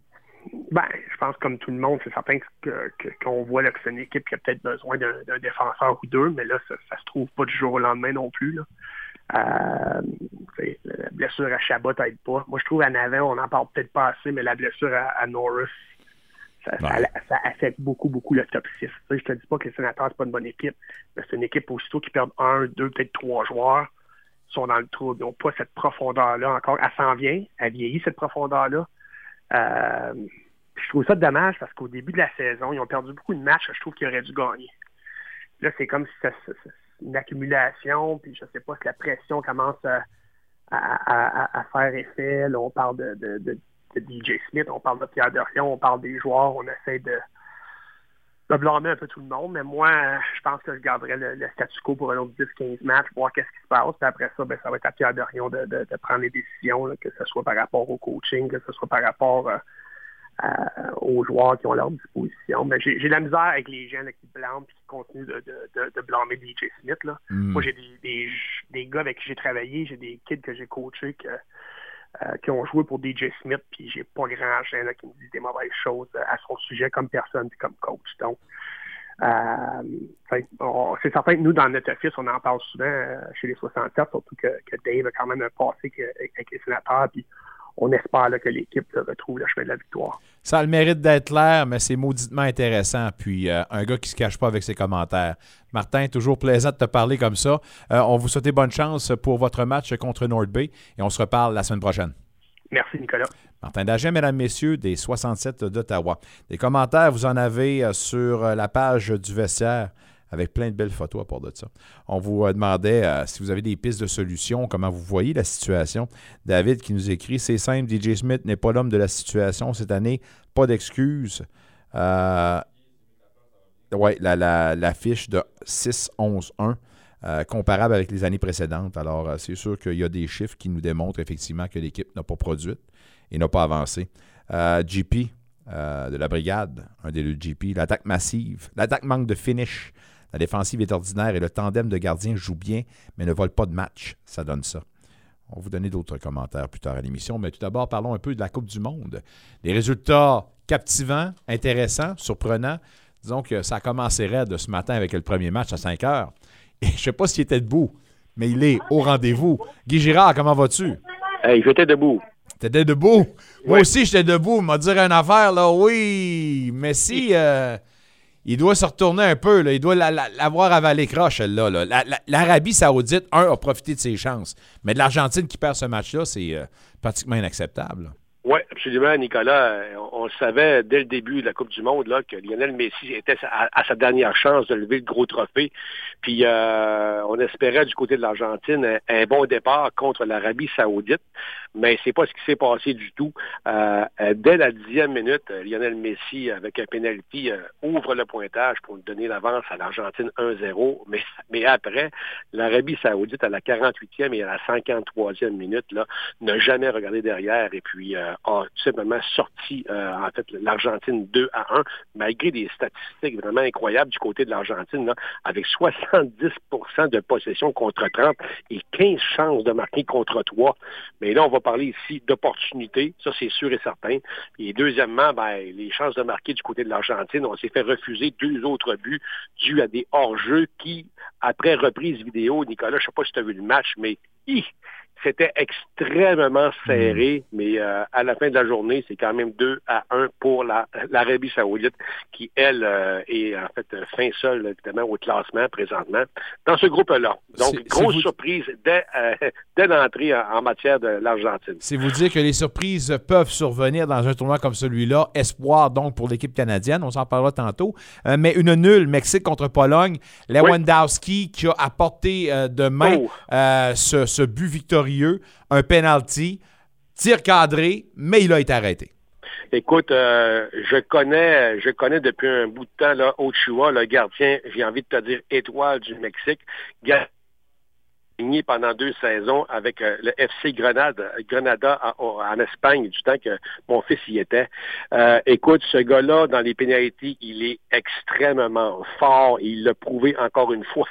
Ben, je pense comme tout le monde, c'est certain que- que- qu'on voit que c'est une équipe qui a peut-être besoin d'un défenseur ou deux, mais là, ça, ça se trouve pas du jour au lendemain non plus. La blessure à Chabot n'aide pas. Moi, je trouve à Navin, on n'en parle peut-être pas assez, mais la blessure à Norris, ça, ça- ça affecte beaucoup, beaucoup le top 6. Tu sais, je te dis pas que les sénateurs, c'est pas une bonne équipe, mais c'est une équipe aussitôt qui perdent un, deux, peut-être trois joueurs, sont dans le trou. Ils n'ont pas cette profondeur-là encore. Elle s'en vient, elle vieillit cette profondeur-là. Euh, je trouve ça dommage parce qu'au début de la saison, ils ont perdu beaucoup de matchs que je trouve qu'ils auraient dû gagner. Là, c'est comme si ça- une accumulation, puis je sais pas si la pression commence à, à- à- à faire effet. Là, on parle de, de- de- de DJ Smith, on parle de Pierre Dorion, on parle des joueurs, on essaie de, de blâmer un peu tout le monde, mais moi, je pense que je garderai le, le statu quo pour un autre 10-15 matchs, voir qu'est-ce qui se passe, puis après ça, ben, ça va être à Pierre Dorion de, de- de prendre les décisions, là, que ce soit par rapport au coaching, que ce soit par rapport euh, aux joueurs qui ont à leur disposition. Mais j'ai j'ai de la misère avec les gens là, qui blâment et qui continuent de, de, de, de blâmer DJ Smith. Là. Mm. Moi, j'ai des, des, des gars avec qui j'ai travaillé, j'ai des kids que j'ai coachés que, euh, qui ont joué pour DJ Smith, puis j'ai pas grand gens là, qui me disent des mauvaises choses euh, à son sujet comme personne puis comme coach. Donc, euh, c'est certain que nous, dans notre office, on en parle souvent euh, chez les 67, surtout que, Dave a quand même un passé avec les sénateurs, puis on espère là, que l'équipe retrouve le chemin de la victoire. Ça a le mérite d'être clair, mais c'est mauditement intéressant. Puis euh, un gars qui se cache pas avec ses commentaires. Martin, toujours plaisant de te parler comme ça. Euh, on vous souhaite bonne chance pour votre match contre North Bay et on se reparle la semaine prochaine. Merci, Nicolas. Martin Dagen, mesdames, messieurs, des 67 d'Ottawa. Des commentaires, vous en avez euh, sur la page du vestiaire avec plein de belles photos à part de ça. On vous euh, demandait euh, si vous avez des pistes de solutions, comment vous voyez la situation. David qui nous écrit C'est simple, DJ Smith n'est pas l'homme de la situation cette année, pas d'excuses. Euh, oui, la, la, fiche de 6-11-1. euh, comparable avec les années précédentes. Alors, c'est sûr qu'il y a des chiffres qui nous démontrent effectivement que l'équipe n'a pas produit et n'a pas avancé. GP de la brigade, un des deux GP, l'attaque massive, l'attaque manque de finish, la défensive est ordinaire et le tandem de gardiens joue bien, mais ne vole pas de match. Ça donne ça. On va vous donner d'autres commentaires plus tard à l'émission, mais tout d'abord, parlons un peu de la Coupe du Monde. Les résultats captivants, intéressants, surprenants. Disons que ça a commencé raide ce matin avec le premier match à 5 heures. Et je ne sais pas s'il était debout, mais il est au rendez-vous. Guy Girard, comment vas-tu? Hey, j'étais debout. T'étais debout? Moi aussi, j'étais debout. M'a dire une affaire, là, oui. Mais si, euh, il doit se retourner un peu, là. Il doit la- la- l'avoir avalé croche, celle-là. là. La- la- L'Arabie Saoudite, un, a profité de ses chances. Mais de l'Argentine qui perd ce match-là, c'est euh, pratiquement inacceptable. Oui, absolument, Nicolas. Euh, On, savait dès le début de la Coupe du Monde là, que Lionel Messi était à, sa dernière chance de lever le gros trophée. Puis euh, on espérait du côté de l'Argentine un bon départ contre l'Arabie Saoudite, mais c'est pas ce qui s'est passé du tout. Euh, euh, dès la dixième minute, euh, Lionel Messi, avec un penalty, euh, ouvre le pointage pour donner l'avance à l'Argentine 1-0. Mais, mais après, l'Arabie Saoudite, à la 48e et à la 53e minute, là, n'a jamais regardé derrière et puis euh, a tout simplement sorti euh, en fait l'Argentine 2 à 1, malgré des statistiques vraiment incroyables du côté de l'Argentine, là, avec 70% de possession contre 30 et 15 chances de marquer contre 3. Mais là, on va parler ici d'opportunité, ça c'est sûr et certain. Et deuxièmement, ben, les chances de marquer du côté de l'Argentine, on s'est fait refuser deux autres buts dus à des hors-jeux qui, après reprise vidéo, Nicolas, je ne sais pas si tu as vu le match, mais C'était extrêmement serré, mais euh, à la fin de la journée, c'est quand même 2 à 1 pour la- l'Arabie saoudite, qui, elle, euh, est en fait fin seule, évidemment, au classement présentement, dans ce groupe-là. Donc, grosse vous- surprise dès, euh, dès l'entrée en, en matière de l'Argentine. C'est vous dire que les surprises peuvent survenir dans un tournoi comme celui-là. Espoir donc pour l'équipe canadienne, on s'en parlera tantôt. Mais une nulle, Mexique contre Pologne. Lewandowski qui a apporté de main Oh. ce, ce but victorieux, un penalty, tir cadré, mais il a été arrêté. Écoute, euh, je connais, je connais depuis un bout de temps là, Ochoa, le gardien, j'ai envie de te dire étoile du Mexique, pendant deux saisons avec euh, le FC Grenade, Grenada en, Espagne, du temps que mon fils y était. Euh, écoute, ce gars-là, dans les pénalités, il est extrêmement fort. Il l'a prouvé encore une fois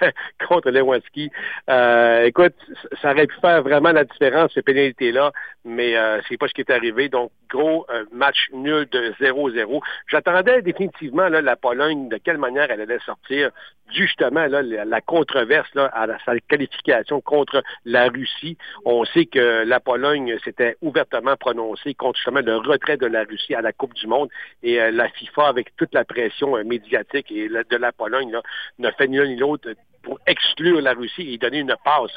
contre Lewandowski. Euh, écoute, ça aurait pu faire vraiment la différence, ces pénalités-là, mais euh, c'est pas ce qui est arrivé. Donc, gros match nul de 0-0. J'attendais définitivement la Pologne, de quelle manière elle allait sortir justement la, controverse à sa qualification contre la Russie. On sait que la Pologne s'était ouvertement prononcée contre justement le retrait de la Russie à la Coupe du Monde et euh, la FIFA, avec toute la pression euh, médiatique et de la Pologne, là, n'a fait ni l'un ni l'autre pour exclure la Russie et donner une passe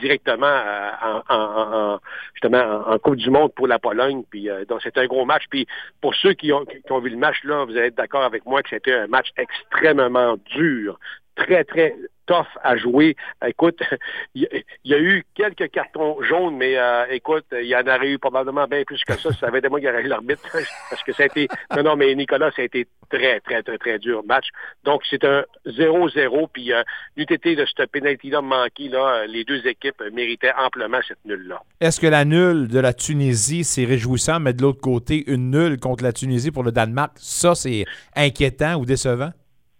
directement euh, en, en- en- justement en, Coupe du Monde pour la Pologne. Puis donc c'est un gros match. Puis pour ceux qui ont, qui ont vu le match là, vous allez être d'accord avec moi que c'était un match extrêmement dur, très très tough à jouer. Écoute, il y, a- eu quelques cartons jaunes, mais euh, écoute, il y en aurait eu probablement bien plus que ça. Ça avait été moi qui aurais eu l'arbitre, parce que ça a été... Non, non, mais Nicolas, ça a été très, très, très, très dur match. Donc, c'est un 0-0, puis euh, l'UTT de cette pénalité-là manqué, là, euh, les deux équipes méritaient amplement cette nulle-là. Est-ce que la nulle de la Tunisie, c'est réjouissant, mais de l'autre côté, une nulle contre la Tunisie pour le Danemark, ça, c'est inquiétant ou décevant?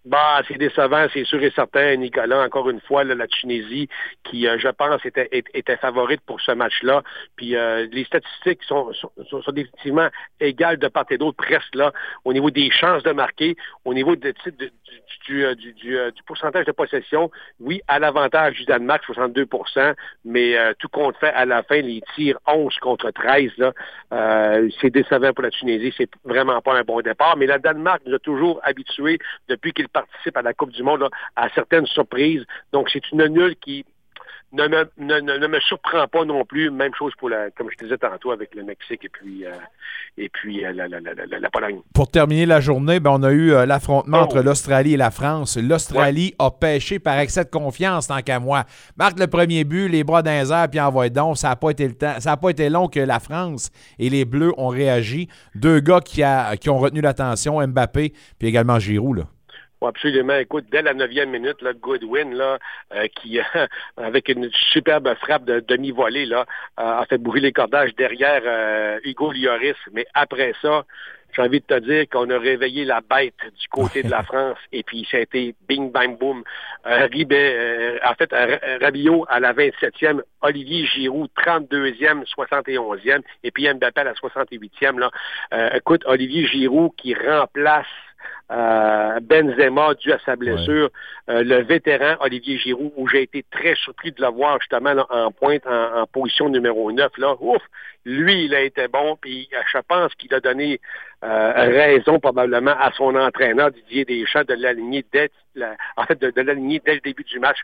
Bah, c'est décevant, c'est sûr et certain, Nicolas. Encore une fois, là, la Tunisie, qui, euh, je pense, était, était favorite pour ce match-là. Puis euh, les statistiques sont, sont, sont- définitivement égales de part et d'autre, presque là, au niveau des chances de marquer, au niveau du, du, euh, du, euh, du pourcentage de possession. Oui, à l'avantage du Danemark, 62% mais euh, tout compte fait, à la fin, les tirs 11 contre 13, là, euh, c'est décevant pour la Tunisie. C'est vraiment pas un bon départ. Mais le Danemark nous a toujours habitués, depuis qu'il participe à la Coupe du Monde, là, à certaines surprises. Donc, c'est une nulle qui ne me, ne, ne- ne me surprend pas non plus. Même chose pour la, comme je te disais tantôt, avec le Mexique et puis, euh, et puis euh, la, la, la, la, la Pologne. Pour terminer la journée, ben, on a eu euh, l'affrontement Oh. entre l'Australie et la France. L'Australie a pêché par excès de confiance, tant qu'à moi. Marque le premier but, les bras les airs, puis envoie donc. Ça n'a pas été le temps. Ça n'a pas été long que la France et les Bleus ont réagi. Deux gars qui, a- qui ont retenu l'attention, Mbappé, puis également Giroud. Là. Absolument. Écoute, dès la neuvième minute, là, Goodwin, là, euh, qui, avec une superbe frappe de demi-volée, là, euh, a fait bouger les cordages derrière euh, Hugo Lloris. Mais après ça, j'ai envie de te dire qu'on a réveillé la bête du côté de la France et puis ça a été bing, bang, boom. Euh, Ribet, euh, en fait, euh, Rabiot à la 27e, Olivier Giroud 32e, 71e et puis Mbappé à la 68e. Là. Euh, écoute, Olivier Giroud qui remplace euh, Benzema dû à sa blessure, euh, le vétéran Olivier Giroud, où j'ai été très surpris de le voir justement là, en pointe, en, en position numéro 9. Là. Ouf, lui, il a été bon, puis euh, je pense qu'il a donné euh, raison probablement à son entraîneur Didier Deschamps de l'aligner dès la, en fait de, de l'aligner dès le début du match.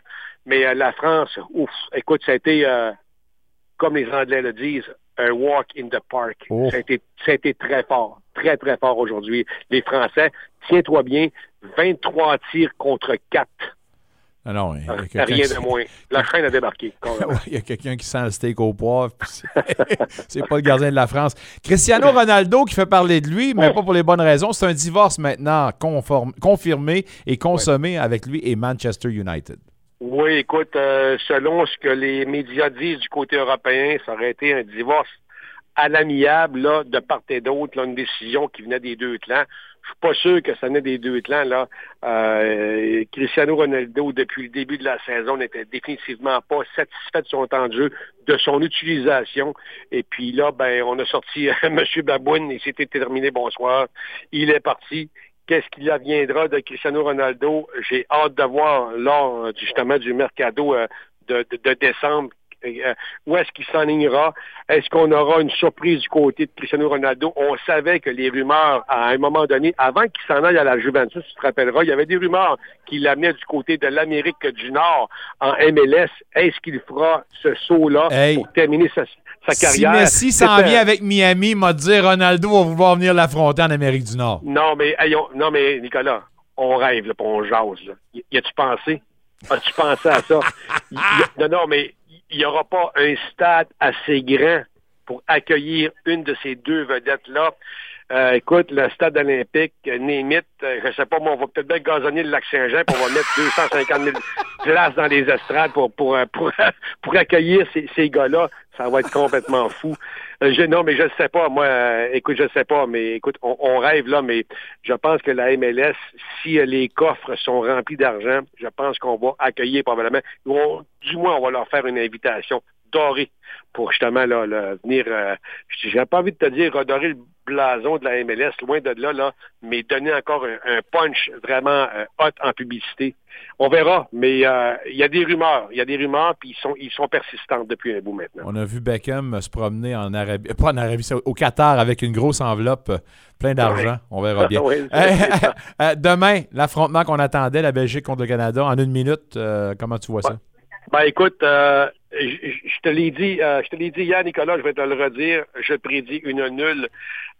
Mais la France, ouf, écoute, ça a été comme les Anglais le disent, un walk in the park. Ça, a été, ça a été très fort, très, très fort aujourd'hui. Les Français, tiens-toi bien, 23 tirs contre 4. Ah non, il y a quelqu'un Rien qui- de moins. La chaîne a débarqué. Ouais, Il y a quelqu'un qui sent le steak au poivre. c'est- pas le gardien de la France. Cristiano Ronaldo qui fait parler de lui, mais pas pour les bonnes raisons. C'est un divorce maintenant conforme- confirmé et consommé avec lui et Manchester United. Oui, écoute, euh, selon ce que les médias disent du côté européen, ça aurait été un divorce à l'amiable, là, de part et d'autre, là, une décision qui venait des deux clans. Je suis pas sûr que ça venait des deux clans, là. Euh, Cristiano Ronaldo, depuis le début de la saison, n'était définitivement pas satisfait de son temps de jeu, de son utilisation. Et puis là, ben, on a sorti M. Babouine et c'était terminé, bonsoir. Il est parti. Qu'est-ce qu'il adviendra de Cristiano Ronaldo? J'ai hâte de voir lors, euh, justement, du mercado euh, de, de- de décembre euh, où est-ce qu'il s'enlignera? Est-ce qu'on aura une surprise du côté de Cristiano Ronaldo? On savait que les rumeurs, à un moment donné, avant qu'il s'en aille à la Juventus, tu te rappelleras, il y avait des rumeurs qui l'amenaient du côté de l'Amérique du Nord en MLS. Est-ce qu'il fera ce saut-là pour terminer sa, sa Si? Messi s'en vient avec Miami, m'a dit Ronaldo va vouloir venir l'affronter en Amérique du Nord. Non, mais, hey, on- non, mais Nicolas, on rêve, là, on jase. Là. Y, a-tu pensé? As-tu pensé à ça? Y- y a- non, non, mais il n'y aura pas un stade assez grand pour accueillir une de ces deux vedettes-là. Euh, écoute, le stade olympique, Némite, euh, je sais pas, moi, on va peut-être bien gazonner le lac Saint-Jean, puis on va mettre 250 000 places dans les estrades pour, pour, euh, pour, pour accueillir ces, gars-là. Ça va être complètement fou. Je, non, mais je ne sais pas. Moi, écoute, je ne sais pas, mais écoute, on, rêve là, mais je pense que la MLS, si les coffres sont remplis d'argent, je pense qu'on va accueillir probablement, du moins, on va leur faire une invitation dorée pour justement là, là, venir, euh, j'ai pas envie de te dire redorer le blason de la MLS, loin de là, là, mais donner encore un, un punch vraiment euh, hot en publicité. On verra, mais euh, il y a des rumeurs, il y a des rumeurs, puis ils sont, ils sont persistantes depuis un bout maintenant. On a vu Beckham se promener en Arabie, pas en Arabie, au Qatar avec une grosse enveloppe euh, plein d'argent. Ouais. On verra bien. Ouais, Euh, euh, demain, l'affrontement qu'on attendait, la Belgique contre le Canada, en une minute, euh, comment tu vois ça? Ben écoute, euh, je te l'ai dit, euh, je te l'ai dit hier, Nicolas, je vais te le redire. Je prédis une nulle.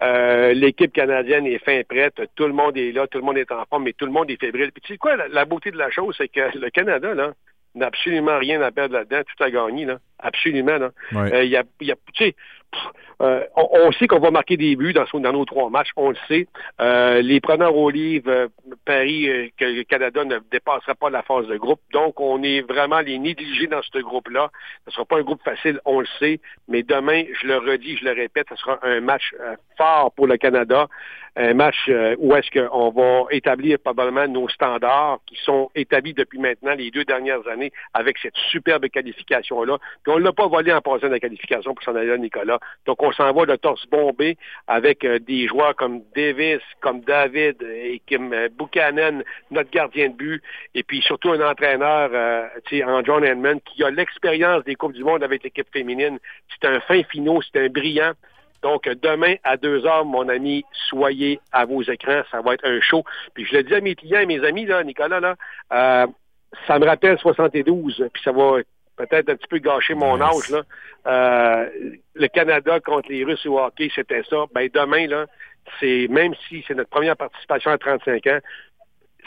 Euh, L'équipe canadienne est fin prête. Tout le monde est là, tout le monde est en forme, mais tout le monde est fébrile. Puis tu sais quoi, la, la beauté de la chose, c'est que le Canada, là, n'a absolument rien à perdre là-dedans, tout a gagné, là. Absolument, là. Ouais. Euh, y a, y pff, euh, on, on sait qu'on va marquer des buts dans, nos trois matchs, on le sait. Euh, les preneurs au livre, euh, Paris, que le Canada ne dépassera pas la phase de groupe. Donc, on est vraiment les négligés dans ce groupe-là. Ce ne sera pas un groupe facile, on le sait. Mais demain, je le redis, je le répète, ce sera un match fort pour le Canada. Un match où est-ce qu'on va établir probablement nos standards qui sont établis depuis maintenant les deux dernières années avec cette superbe qualification-là. Puis on ne l'a pas volé en passant de la qualification pour s'en aller là, Nicolas. Donc on s'en va de torse bombé avec euh, des joueurs comme Davis, comme David et comme euh, Buchanan, notre gardien de but, et puis surtout un entraîneur, euh, tu sais, en John Edmond, qui a l'expérience des Coupes du Monde avec l'équipe féminine. C'est un fin finot, c'est un brillant. Donc, demain, à 2 heures, mon ami, soyez à vos écrans. Ça va être un show. Puis, je le dis à mes clients et mes amis, là, Nicolas, là, euh, ça me rappelle 72, puis ça va peut-être un petit peu gâcher mon âge, là. Euh, le Canada contre les Russes au hockey, c'était ça. Ben, demain, là, c'est, même si c'est notre première participation à 35 ans,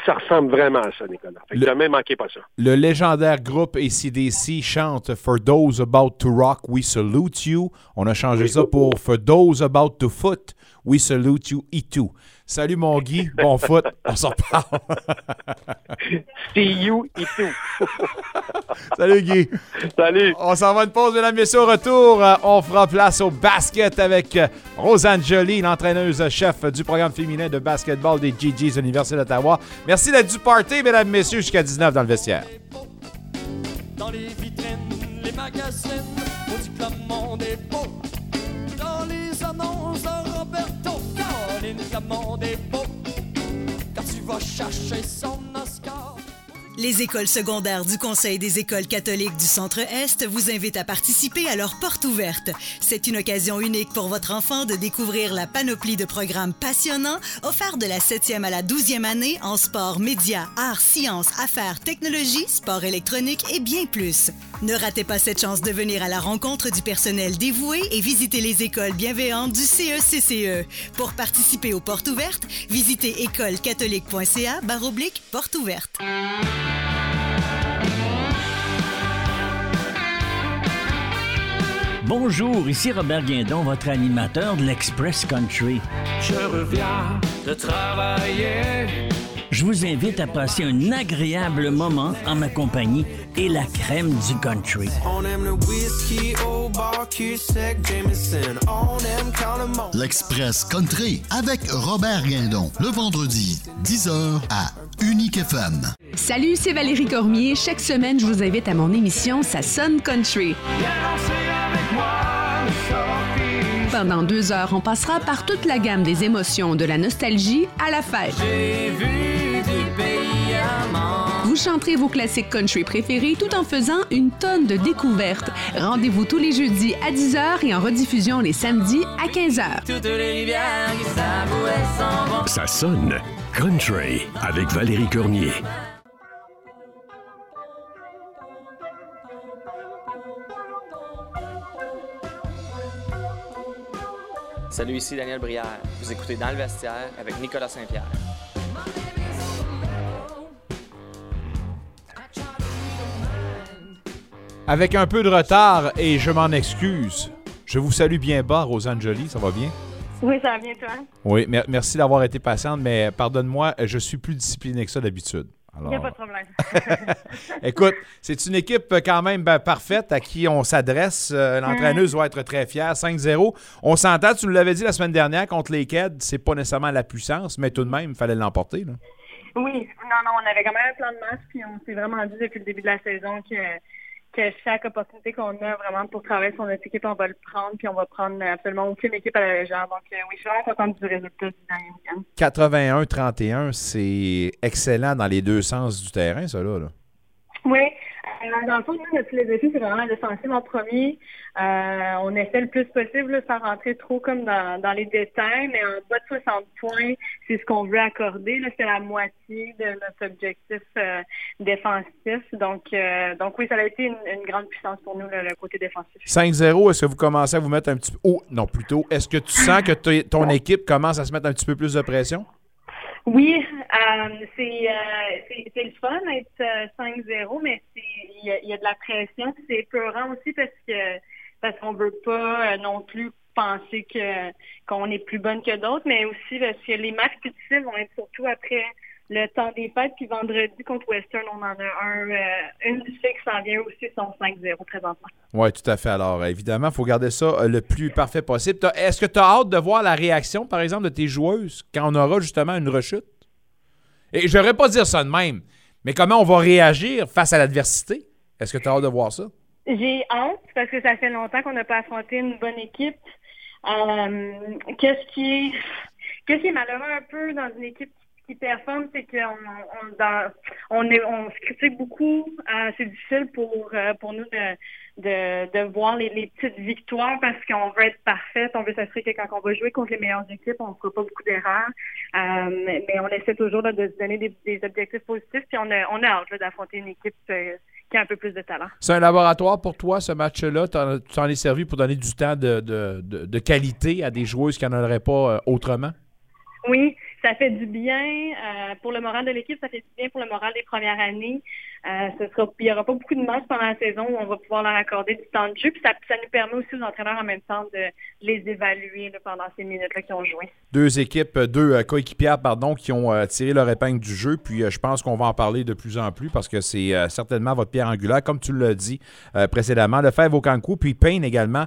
ça ressemble vraiment à ça, Nicolas. Fait que Le- demain, manquez pas ça. Le légendaire groupe ACDC chante For those about to rock, we salute you. On a changé ça pour For those about to foot, we salute you, et tout. Salut mon Guy, bon foot, on s'en reparle. See you et tout. Salut Guy. Salut. On s'en va une pause, mesdames et messieurs. Au retour, euh, on fera place au basket avec euh, Rosanne Joly, l'entraîneuse-chef du programme féminin de basketball des GGs de l'Université d'Ottawa. Merci d'être du party, mesdames et messieurs, jusqu'à 19 dans le vestiaire. Dans les vitrines, les magazines, Vas chercher son Oscar. Les écoles secondaires du Conseil des écoles catholiques du Centre-Est vous invitent à participer à leur porte ouverte. C'est une occasion unique pour votre enfant de découvrir la panoplie de programmes passionnants offerts de la 7e à la 12e année en sport, médias, arts, sciences, affaires, technologies, sport électronique et bien plus. Ne ratez pas cette chance de venir à la rencontre du personnel dévoué et visiter les écoles bienveillantes du E CECCE. Pour participer aux portes ouvertes, visitez écolecatholique.ca porte ouverte. Bonjour, ici Robert Guindon, votre animateur de l'Express Country. Je reviens de travailler. Je vous invite à passer un agréable moment en ma compagnie et la crème du country. On aime le whisky au bar, sec, Jameson. On aime quand le monde. L'Express Country avec Robert Guindon, le vendredi, 10h à Unique FM. Salut, c'est Valérie Cormier. Chaque semaine, je vous invite à mon émission Ça sonne country. Pendant deux heures, on passera par toute la gamme des émotions, de la nostalgie à la fête. Vous chanterez vos classiques country préférés tout en faisant une tonne de découvertes. Rendez-vous tous les jeudis à 10h et en rediffusion les samedis à 15h. Toutes les. Ça sonne Country avec Valérie Cornier. Salut, ici Daniel Brière. Vous écoutez Dans le vestiaire avec Nicolas Saint-Pierre. Avec un peu de retard, et je m'en excuse, je vous salue bien bas, Rosangeli, ça va bien? Oui, ça va bien, toi? Oui, mer- merci d'avoir été patiente, mais pardonne-moi, je suis plus discipliné que ça d'habitude. Il n'y a pas de problème. Écoute, c'est une équipe quand même ben, parfaite à qui on s'adresse. Euh, L'entraîneuse doit être très fière. 5-0. On s'entend, tu nous l'avais dit la semaine dernière contre les Keds, c'est pas nécessairement la puissance, mais tout de même, il fallait l'emporter. Oui, non, non, on avait quand même un plan de match, puis on s'est vraiment dit depuis le début de la saison que, que chaque opportunité qu'on a vraiment pour travailler sur notre équipe, on va le prendre, puis on va prendre absolument aucune équipe à la légère. Donc, euh, oui, je suis vraiment contente du résultat du dernier week-end. 81-31, c'est excellent dans les deux sens du terrain, ça là. là. Oui. Euh, dans le fond, notre philosophie, c'est vraiment la défensive en premier. Euh, on essaie le plus possible là, sans rentrer trop comme dans, dans les détails, mais en bas de 60 points, c'est ce qu'on veut accorder. C'est la moitié de notre objectif euh, défensif. Donc, euh, donc oui, ça a été une, une grande puissance pour nous, là, le côté défensif. 5-0, est-ce que vous commencez à vous mettre un petit peu. Oh, non, plutôt. Est-ce que tu sens que ton équipe commence à se mettre un petit peu plus de pression? Oui, euh, c'est euh, c'est le fun d'être euh, 5-0, mais c'est- il y y a de la pression. C'est épeurant aussi parce que parce qu'on veut pas euh, non plus penser que qu'on est plus bonne que d'autres, mais aussi parce que les matchs difficiles vont être surtout après le temps des fêtes. Puis vendredi contre Western, on en a un. euh, une qui s'en vient aussi, sont 5-0 présentement. Oui, tout à fait. Alors, évidemment, il faut garder ça euh, le plus parfait possible. Est-ce que tu as hâte de voir la réaction, par exemple, de tes joueuses quand on aura justement une rechute? Et je n'aurais pas dire ça de même, mais comment on va réagir face à l'adversité? Est-ce que tu as hâte de voir ça? J'ai hâte parce que ça fait longtemps qu'on n'a pas affronté une bonne équipe. Euh, Qu'est-ce qui est qu'est-ce qui est malheureux un peu dans une équipe qui performe, c'est qu'on on, dans- on, est- on se critique beaucoup. Euh, c'est difficile pour euh, pour nous de, de, de voir les, les petites victoires parce qu'on veut être parfaite. On veut s'assurer que quand on va jouer contre les meilleures équipes, on ne fera pas beaucoup d'erreurs. Euh, mais, mais on essaie toujours là, de se donner des, des objectifs positifs. Puis on a, on a hâte d'affronter une équipe qui a un peu plus de talent. C'est un laboratoire pour toi, ce match-là. Tu t'en es servi pour donner du temps de, de- de- de qualité à des joueuses qui n'en auraient pas autrement? Oui, ça fait du bien euh, pour le moral de l'équipe, ça fait du bien pour le moral des premières années. Euh, ce sera, il n'y aura pas beaucoup de matchs pendant la saison où on va pouvoir leur accorder du temps de jeu. Puis ça, ça nous permet aussi aux entraîneurs en même temps de les évaluer là, pendant ces minutes-là qu'ils ont joué. Deux équipes, euh, deux euh, coéquipières, pardon, qui ont tiré leur épingle du jeu. Puis je pense qu'on va en parler de plus en plus parce que c'est certainement votre pierre angulaire, comme tu l'as dit précédemment. Lefebvre Okankou, puis Payne également.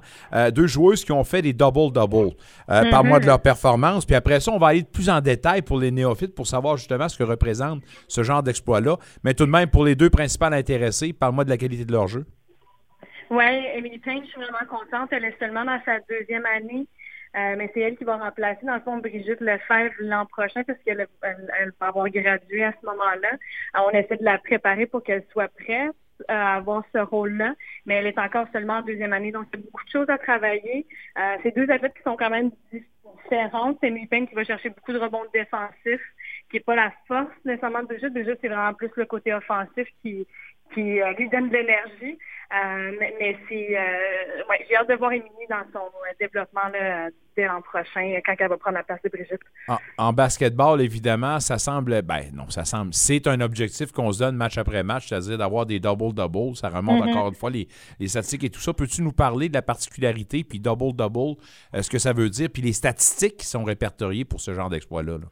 Deux joueuses qui ont fait des double-double. Euh, Mhm. Parle-moi de leur performance. Puis après ça, on va aller plus en détail pour les néophytes pour savoir justement ce que représente ce genre d'exploit-là. Mais tout de même, pour les deux principales intéressés, parle-moi de la qualité de leur jeu. Oui, Emily Payne, je suis vraiment contente. Elle est seulement dans sa deuxième année. Euh, mais c'est elle qui va remplacer, dans le fond, Brigitte Lefebvre l'an prochain, parce qu'elle elle, va avoir gradué à ce moment-là. On essaie de la préparer pour qu'elle soit prête euh, à avoir ce rôle-là, mais elle est encore seulement en deuxième année, donc il y a beaucoup de choses à travailler. Euh, c'est deux athlètes qui sont quand même différentes. C'est Payne qui va chercher beaucoup de rebonds défensifs, qui n'est pas la force nécessairement de Brigitte. Brigitte, c'est vraiment plus le côté offensif qui, qui euh, lui donne de l'énergie. Euh, mais mais c'est, euh, ouais, j'ai hâte de voir Émilie dans son développement là, dès l'an prochain, quand elle va prendre la place de Brigitte. En, en basketball, évidemment, ça semble. Ben non, ça semble. C'est un objectif qu'on se donne match après match, c'est-à-dire d'avoir des double-double. Ça remonte Mhm. encore une fois les, les statistiques et tout ça. Peux-tu nous parler de la particularité, puis double-double, ce que ça veut dire, puis les statistiques qui sont répertoriées pour ce genre d'exploit-là? là?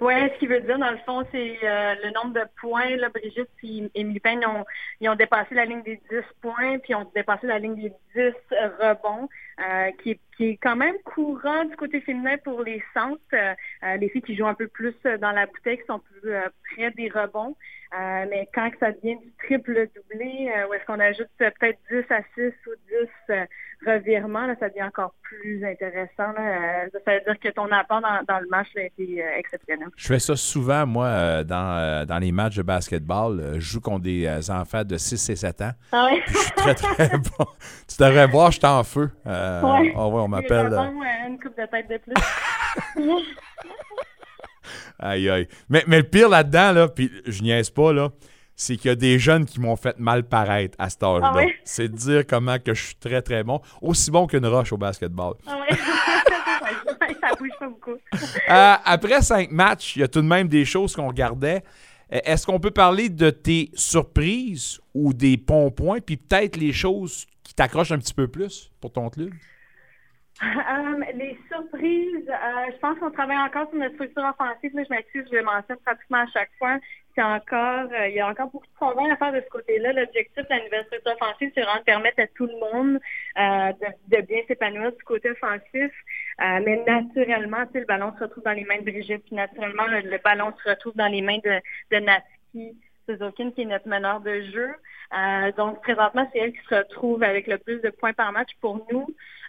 Oui, ce qui veut dire, dans le fond, c'est euh, le nombre de points. Là, Brigitte et Émilie Payne ont, ils ont dépassé la ligne des 10 points, puis ont dépassé la ligne des 10 rebonds, euh, qui est qui est quand même courant du côté féminin pour les centres. Euh, euh, les filles qui jouent un peu plus euh, dans la bouteille, qui sont plus euh, près des rebonds. Euh, mais quand que ça devient du triple doublé, euh, où est-ce qu'on ajoute peut-être 10 à 6 ou 10 euh, revirements, là, ça devient encore plus intéressant. Là. Euh, ça veut dire que ton apport dans, dans le match a été exceptionnel. Je fais ça souvent, moi, euh, dans, euh, dans les matchs de basketball. Je joue contre des enfants de 6 et 7 ans. Ah ouais? Je suis très, très bon. Tu devrais voir, je suis en feu. Euh, Ouais. ah on m'appelle. euh, une coupe de tête de plus. Aïe, aïe. Mais, mais le pire là-dedans, là, puis je niaise pas, là, c'est qu'il y a des jeunes qui m'ont fait mal paraître à cet âge-là. Ah ouais? C'est de dire comment que je suis très, très bon. Aussi bon qu'une roche au basketball. Ah ouais. ça, ça bouge pas beaucoup. Euh, après cinq matchs, il y a tout de même des choses qu'on regardait. Euh, Est-ce qu'on peut parler de tes surprises ou des bons-points, puis peut-être les choses qui t'accrochent un petit peu plus pour ton club? Euh, les surprises, euh, je pense qu'on travaille encore sur notre structure offensive. Là, je m'excuse, je le mentionne pratiquement à chaque fois. C'est encore, euh, il y a encore beaucoup de travail à faire de ce côté-là. L'objectif de la nouvelle structure offensive, c'est vraiment de permettre à tout le monde de, bien s'épanouir du côté offensif. Mais naturellement, le ballon se retrouve dans les mains de Brigitte, puis naturellement, le, ballon se retrouve dans les mains de, de Natsuki. Suzuki, qui est notre meneur de jeu. Donc, présentement, c'est elle qui se retrouve avec le plus de points par match pour nous.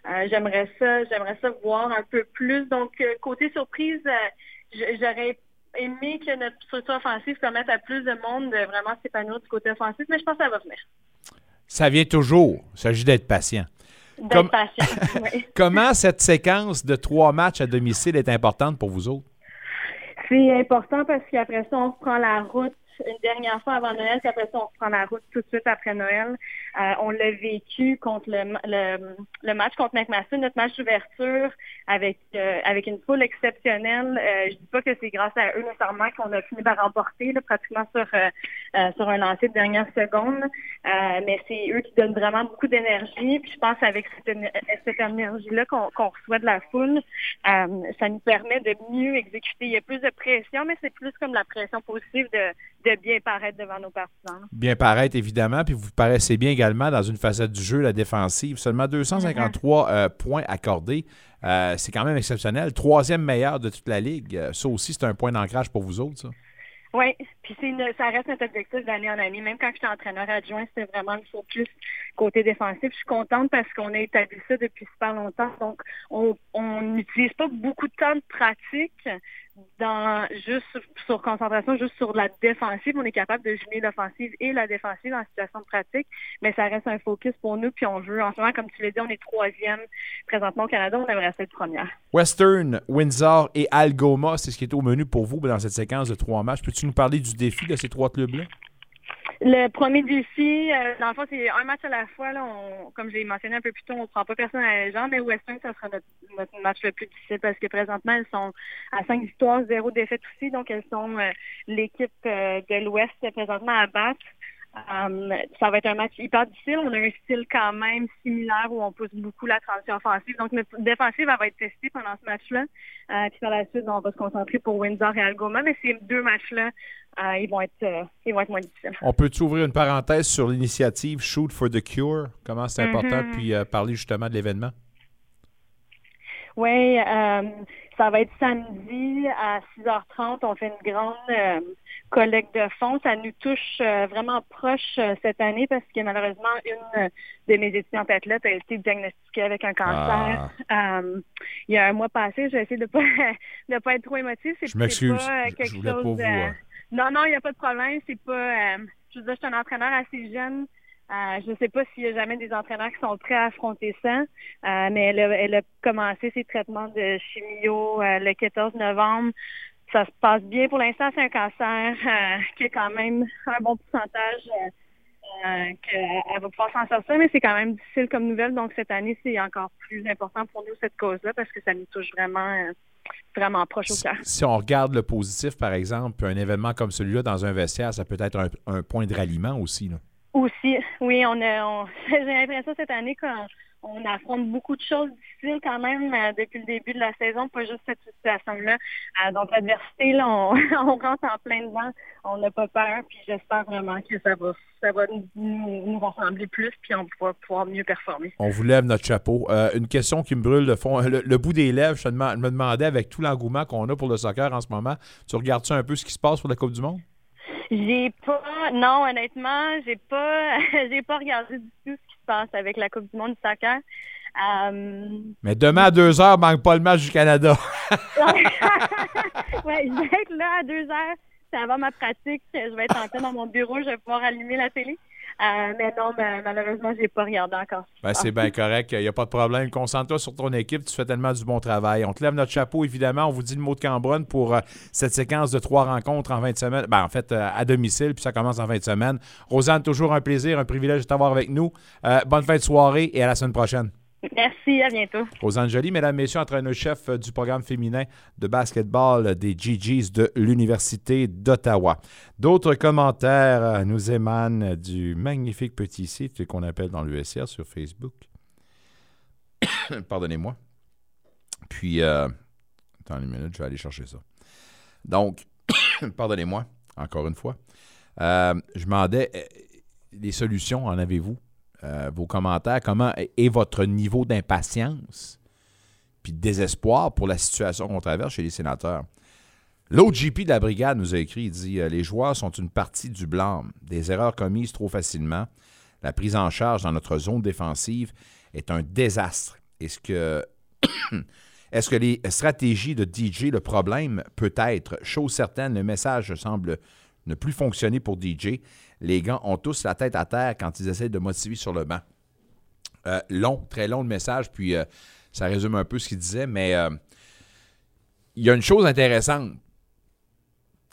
Euh, j'aimerais ça, j'aimerais ça voir un peu plus. Donc, euh, côté surprise, euh, j'aurais aimé que notre structure offensive permette à plus de monde de vraiment s'épanouir du côté offensif, mais je pense que ça va venir. Ça vient toujours. Il s'agit d'être patient. D'être Comme- patient. oui. Comment cette séquence de trois matchs à domicile est importante pour vous autres? C'est important parce qu'après ça, on reprend la route une dernière fois avant Noël, puis après ça, on reprend la route tout de suite après Noël. Euh, on l'a vécu contre le, le, le match contre McMaster, notre match d'ouverture avec euh, avec une foule exceptionnelle. Euh, je dis pas que c'est grâce à eux nécessairement qu'on a fini par remporter, là, pratiquement sur euh, euh, sur un lancer de dernière seconde. Euh, mais c'est eux qui donnent vraiment beaucoup d'énergie. Puis je pense avec cette, cette énergie-là qu'on qu'on reçoit de la foule, ça nous permet de mieux exécuter. Il y a plus de pression, mais c'est plus comme la pression positive de, de bien paraître devant nos partisans. Bien paraître, évidemment, puis vous paraissez bien également dans une facette du jeu, la défensive. Seulement 253 euh, points accordés. Euh, c'est quand même exceptionnel. Troisième meilleur de toute la Ligue. Euh, Ça aussi, c'est un point d'ancrage pour vous autres, ça. Oui, puis ça reste notre objectif d'année en année. Même quand j'étais entraîneur adjoint, c'était vraiment le focus côté défensif. Je suis contente parce qu'on a établi ça depuis super longtemps. Donc, on n'utilise pas beaucoup de temps de pratique dans juste sur, sur concentration, juste sur la défensive. On est capable de jumeler l'offensive et la défensive en situation de pratique, mais ça reste un focus pour nous. Puis on veut, en ce moment, comme tu l'as dit, on est troisième présentement au Canada. On aimerait être première. Western, Windsor et Algoma, c'est ce qui est au menu pour vous dans cette séquence de trois matchs. Peux-tu nous parler du défi de ces trois clubs-là? Le premier défi, euh, dans le fond, c'est un match à la fois. Là, on, comme je l'ai mentionné un peu plus tôt, on prend pas personne à la légende, mais Western, ça sera notre, notre match le plus difficile parce que présentement, elles sont à cinq victoires, zéro défaite aussi. Donc, elles sont euh, l'équipe euh, de l'Ouest présentement à battre. Um, ça va être un match hyper difficile. On a un style quand même similaire où on pousse beaucoup la transition offensive. Donc, notre défensive elle va être testée pendant ce match-là. Euh, puis par la suite, on va se concentrer pour Windsor et Algoma. Mais ces deux matchs-là, euh, ils vont être ils vont être moins difficiles. On peut-tu ouvrir une parenthèse sur l'initiative Shoot for the Cure? Comment c'est important, Mhm. puis euh, parler justement de l'événement? Oui, euh, ça va être samedi à 6h30. On fait une grande euh, collecte de fonds. Ça nous touche euh, vraiment proche euh, cette année parce que malheureusement, une de mes étudiantes athlètes a été diagnostiquée avec un cancer. Euh, il y a un mois passé, j'ai essayé de pas de pas être trop émotive. C'est Je m'excuse. pas, euh, Je- voulais pas chose. vous, euh, euh, Non, non, il n'y a pas de problème. C'est pas. euh, je veux dire, je suis un entraîneur assez jeune. Euh, je ne sais pas s'il y a jamais des entraîneurs qui sont prêts à affronter ça, euh, mais elle a, elle a commencé ses traitements de chimio euh, le 14 novembre. Ça se passe bien pour l'instant. C'est un cancer qui a quand même un bon pourcentage qu'elle va pouvoir s'en sortir, mais c'est quand même difficile comme nouvelle. Donc cette année, c'est encore plus important pour nous cette cause-là parce que ça nous touche vraiment, vraiment proche au cœur. Si on regarde le positif, par exemple, un événement comme celui-là dans un vestiaire, ça peut être un, un point de ralliement aussi. Là. Aussi, oui, on a, on- j'ai l'impression cette année qu'on on affronte beaucoup de choses difficiles quand même euh, depuis le début de la saison, pas juste cette situation-là. Euh, donc l'adversité, là, on, on rentre en plein dedans, on n'a pas peur, puis j'espère vraiment que ça va, ça va nous, nous- ressembler plus, puis on va pouvoir mieux performer. On vous lève notre chapeau. Euh, une question qui me brûle le fond, le, le bout des lèvres, je, te je me demandais avec tout l'engouement qu'on a pour le soccer en ce moment, tu regardes-tu un peu ce qui se passe pour la Coupe du Monde? J'ai pas, non, honnêtement, j'ai pas, j'ai pas regardé du tout ce qui se passe avec la Coupe du Monde du soccer. Euh, Mais demain à 2 heures, manque pas le match du Canada. ouais, je vais être là à deux heures. C'est avant ma pratique. Je vais être en plein dans mon bureau. Je vais pouvoir allumer la télé. Euh, mais non, malheureusement, j'ai pas regardé encore. Ben, c'est bien correct, il n'y a pas de problème. Concentre-toi sur ton équipe, tu fais tellement du bon travail. On te lève notre chapeau, évidemment. On vous dit le mot de Cambronne pour euh, cette séquence de trois rencontres en 20 semaines. Ben, en fait, euh, à domicile, puis ça commence en 20 semaines. Rosanne, toujours un plaisir, un privilège de t'avoir avec nous. Bonne fin de soirée et à la semaine prochaine. Merci, à bientôt. Rosanne Joly, mesdames, messieurs, entraîneur-chef euh, du programme féminin de basketball des GGs de l'Université d'Ottawa. D'autres commentaires euh, nous émanent du magnifique petit site qu'on appelle dans l'USR sur Facebook. Pardonnez-moi. Puis, euh, attends une minute, je vais aller chercher ça. Donc, pardonnez-moi, encore une fois. Euh, je demandais, euh, les solutions, en avez-vous? Euh, vos commentaires, comment est votre niveau d'impatience puis de désespoir pour la situation qu'on traverse chez les sénateurs? L'OGP de la brigade nous a écrit, il dit euh, Les joueurs sont une partie du blâme, des erreurs commises trop facilement. La prise en charge dans notre zone défensive est un désastre. Est-ce que, est-ce que les stratégies de DJ, le problème peut être, chose certaine, le message semble ne plus fonctionner pour DJ. Les gars ont tous la tête à terre quand ils essaient de motiver sur le banc. Euh, long, très long le message, puis euh, ça résume un peu ce qu'il disait, mais euh, il y a une chose intéressante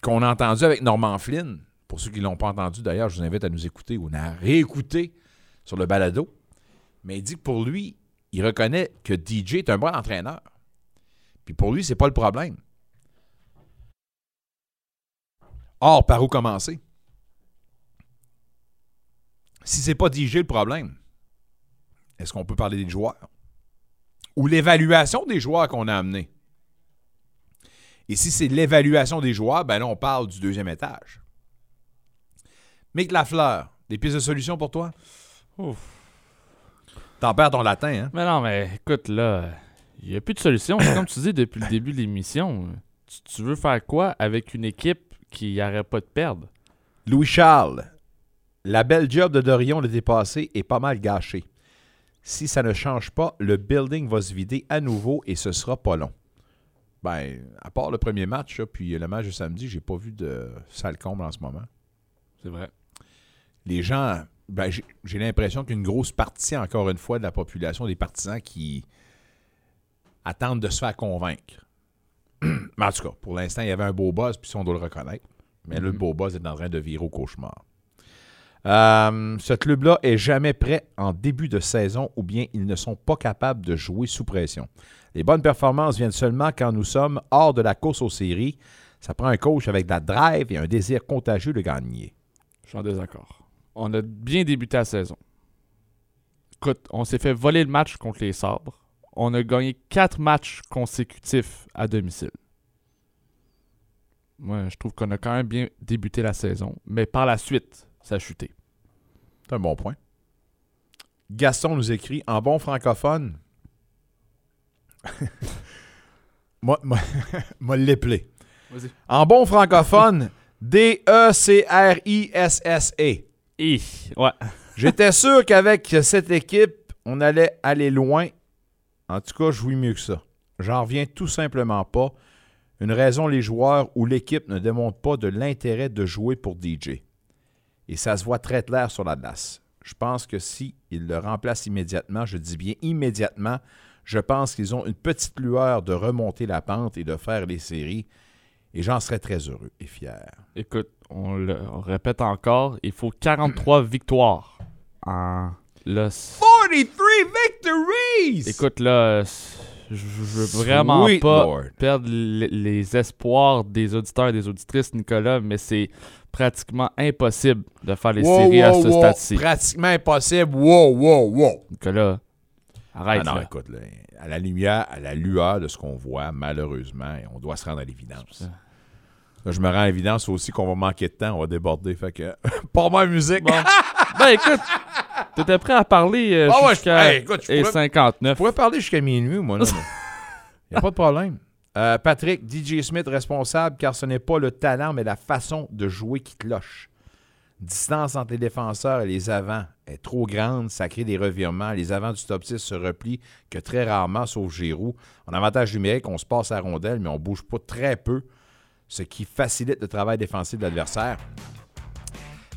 qu'on a entendue avec Norman Flynn. Pour ceux qui ne l'ont pas entendu, d'ailleurs, je vous invite à nous écouter ou à réécouter sur le balado. Mais il dit que pour lui, il reconnaît que DJ est un bon entraîneur. Puis pour lui, c'est pas le problème. Or, par où commencer? Si c'est pas DJ le problème, est-ce qu'on peut parler des joueurs? Ou l'évaluation des joueurs qu'on a amenés? Et si c'est l'évaluation des joueurs, ben là, on parle du deuxième étage. Mick Lafleur, des pistes de solution pour toi? T'en perds ton latin, hein? Mais non, mais écoute, là, il n'y a plus de solution. Comme tu dis depuis le début de l'émission. Tu, tu veux faire quoi avec une équipe qui n'arrête pas de perdre? Louis-Charles, la belle job de Dorion l'été passé est pas mal gâchée. Si ça ne change pas, le building va se vider à nouveau et ce sera pas long. Ben, à part le premier match, là, puis le match de samedi, j'ai pas vu de sale comble en ce moment. C'est vrai. Les gens, ben, j'ai l'impression qu'une grosse partie, encore une fois, de la population, des partisans qui attendent de se faire convaincre. Mais en tout cas, pour l'instant, il y avait un beau buzz, puis ça, on doit le reconnaître. Mais le Mhm. beau buzz est en train de virer au cauchemar. Euh, ce club-là est jamais prêt en début de saison ou bien ils ne sont pas capables de jouer sous pression. Les bonnes performances viennent seulement quand nous sommes hors de la course aux séries. Ça prend un coach avec de la drive et un désir contagieux de gagner. Je suis en désaccord. On a bien débuté la saison. Écoute, on s'est fait voler le match contre les Sabres. On a gagné quatre matchs consécutifs à domicile. Moi, je trouve qu'on a quand même bien débuté la saison. Mais par la suite, ça a chuté. C'est un bon point. Gaston nous écrit en bon francophone. moi, moi, moi. En bon francophone, E D-E-C-R-I-S-S-E. Ouais. J'étais sûr qu'avec cette équipe, on allait aller loin. En tout cas, je jouis mieux que ça. J'en reviens tout simplement pas. Une raison, les joueurs ou l'équipe ne démontrent pas de l'intérêt de jouer pour DJ. Et ça se voit très clair sur la glace. Je pense que si ils le remplacent immédiatement, je dis bien immédiatement, je pense qu'ils ont une petite lueur de remonter la pente et de faire les séries. Et j'en serais très heureux et fier. Écoute, on le on répète encore, il faut 43 victoires. En, c- 43 victories! écoute, là, je veux vraiment Sweet pas Lord. perdre les, espoirs des auditeurs et des auditrices, Nicolas, mais c'est pratiquement impossible de faire les Wow, séries à wow, ce wow. stade-ci. Pratiquement impossible. Wow, wow, wow. Nicolas, Arrête, Ah non, là. écoute, là, à la lumière, à la lueur de ce qu'on voit, malheureusement, on doit se rendre à l'évidence. Je me rends à l'évidence aussi qu'on va manquer de temps, on va déborder. Fait que, pas ma musique. ben écoute, t'étais prêt à parler euh, Ah ouais, jusqu'à je- hey, écoute, je et pourrais- 59. Je pourrais parler jusqu'à minuit, moi. Il n'y a pas de problème. Euh, Patrick, DJ Smith responsable, car ce n'est pas le talent, mais la façon de jouer qui cloche. Distance entre les défenseurs et les avants est trop grande, ça crée des revirements. Les avants du top 6 se replient que très rarement, sauf Giroud. En avantage numérique, on se passe à la rondelle, mais on bouge pas très peu, ce qui facilite le travail défensif de l'adversaire.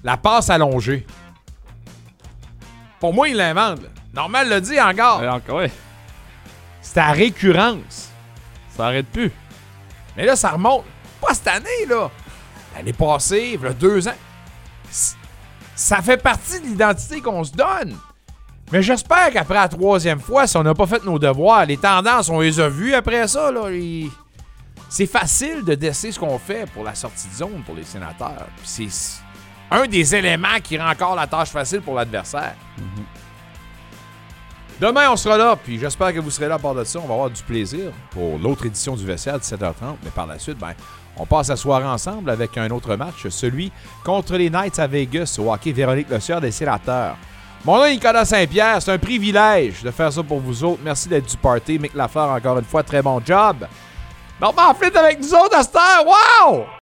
La passe allongée. Pour moi, il l'invente. Normal le dit encore. C'est à récurrence. Ça arrête plus. Mais là, ça remonte. Pas cette année, là. L'année passée, il y a deux ans. Ça fait partie de l'identité qu'on se donne. Mais j'espère qu'après la troisième fois, si on n'a pas fait nos devoirs, les tendances, on les a vues après ça. Là, C'est facile de décider ce qu'on fait pour la sortie de zone pour les sénateurs. C'est un des éléments qui rend encore la tâche facile pour l'adversaire. Demain, on sera là, puis j'espère que vous serez là à part de ça. On va avoir du plaisir pour l'autre édition du vestiaire à 17h30. Mais par la suite, ben, on passe la soirée ensemble avec un autre match, celui contre les Knights à Vegas au hockey Véronique Le des Sénateurs. Mon nom est Nicolas Saint-Pierre. C'est un privilège de faire ça pour vous autres. Merci d'être du party. Mick Lafleur, encore une fois, très bon job. Normand Flint avec nous autres. Wow!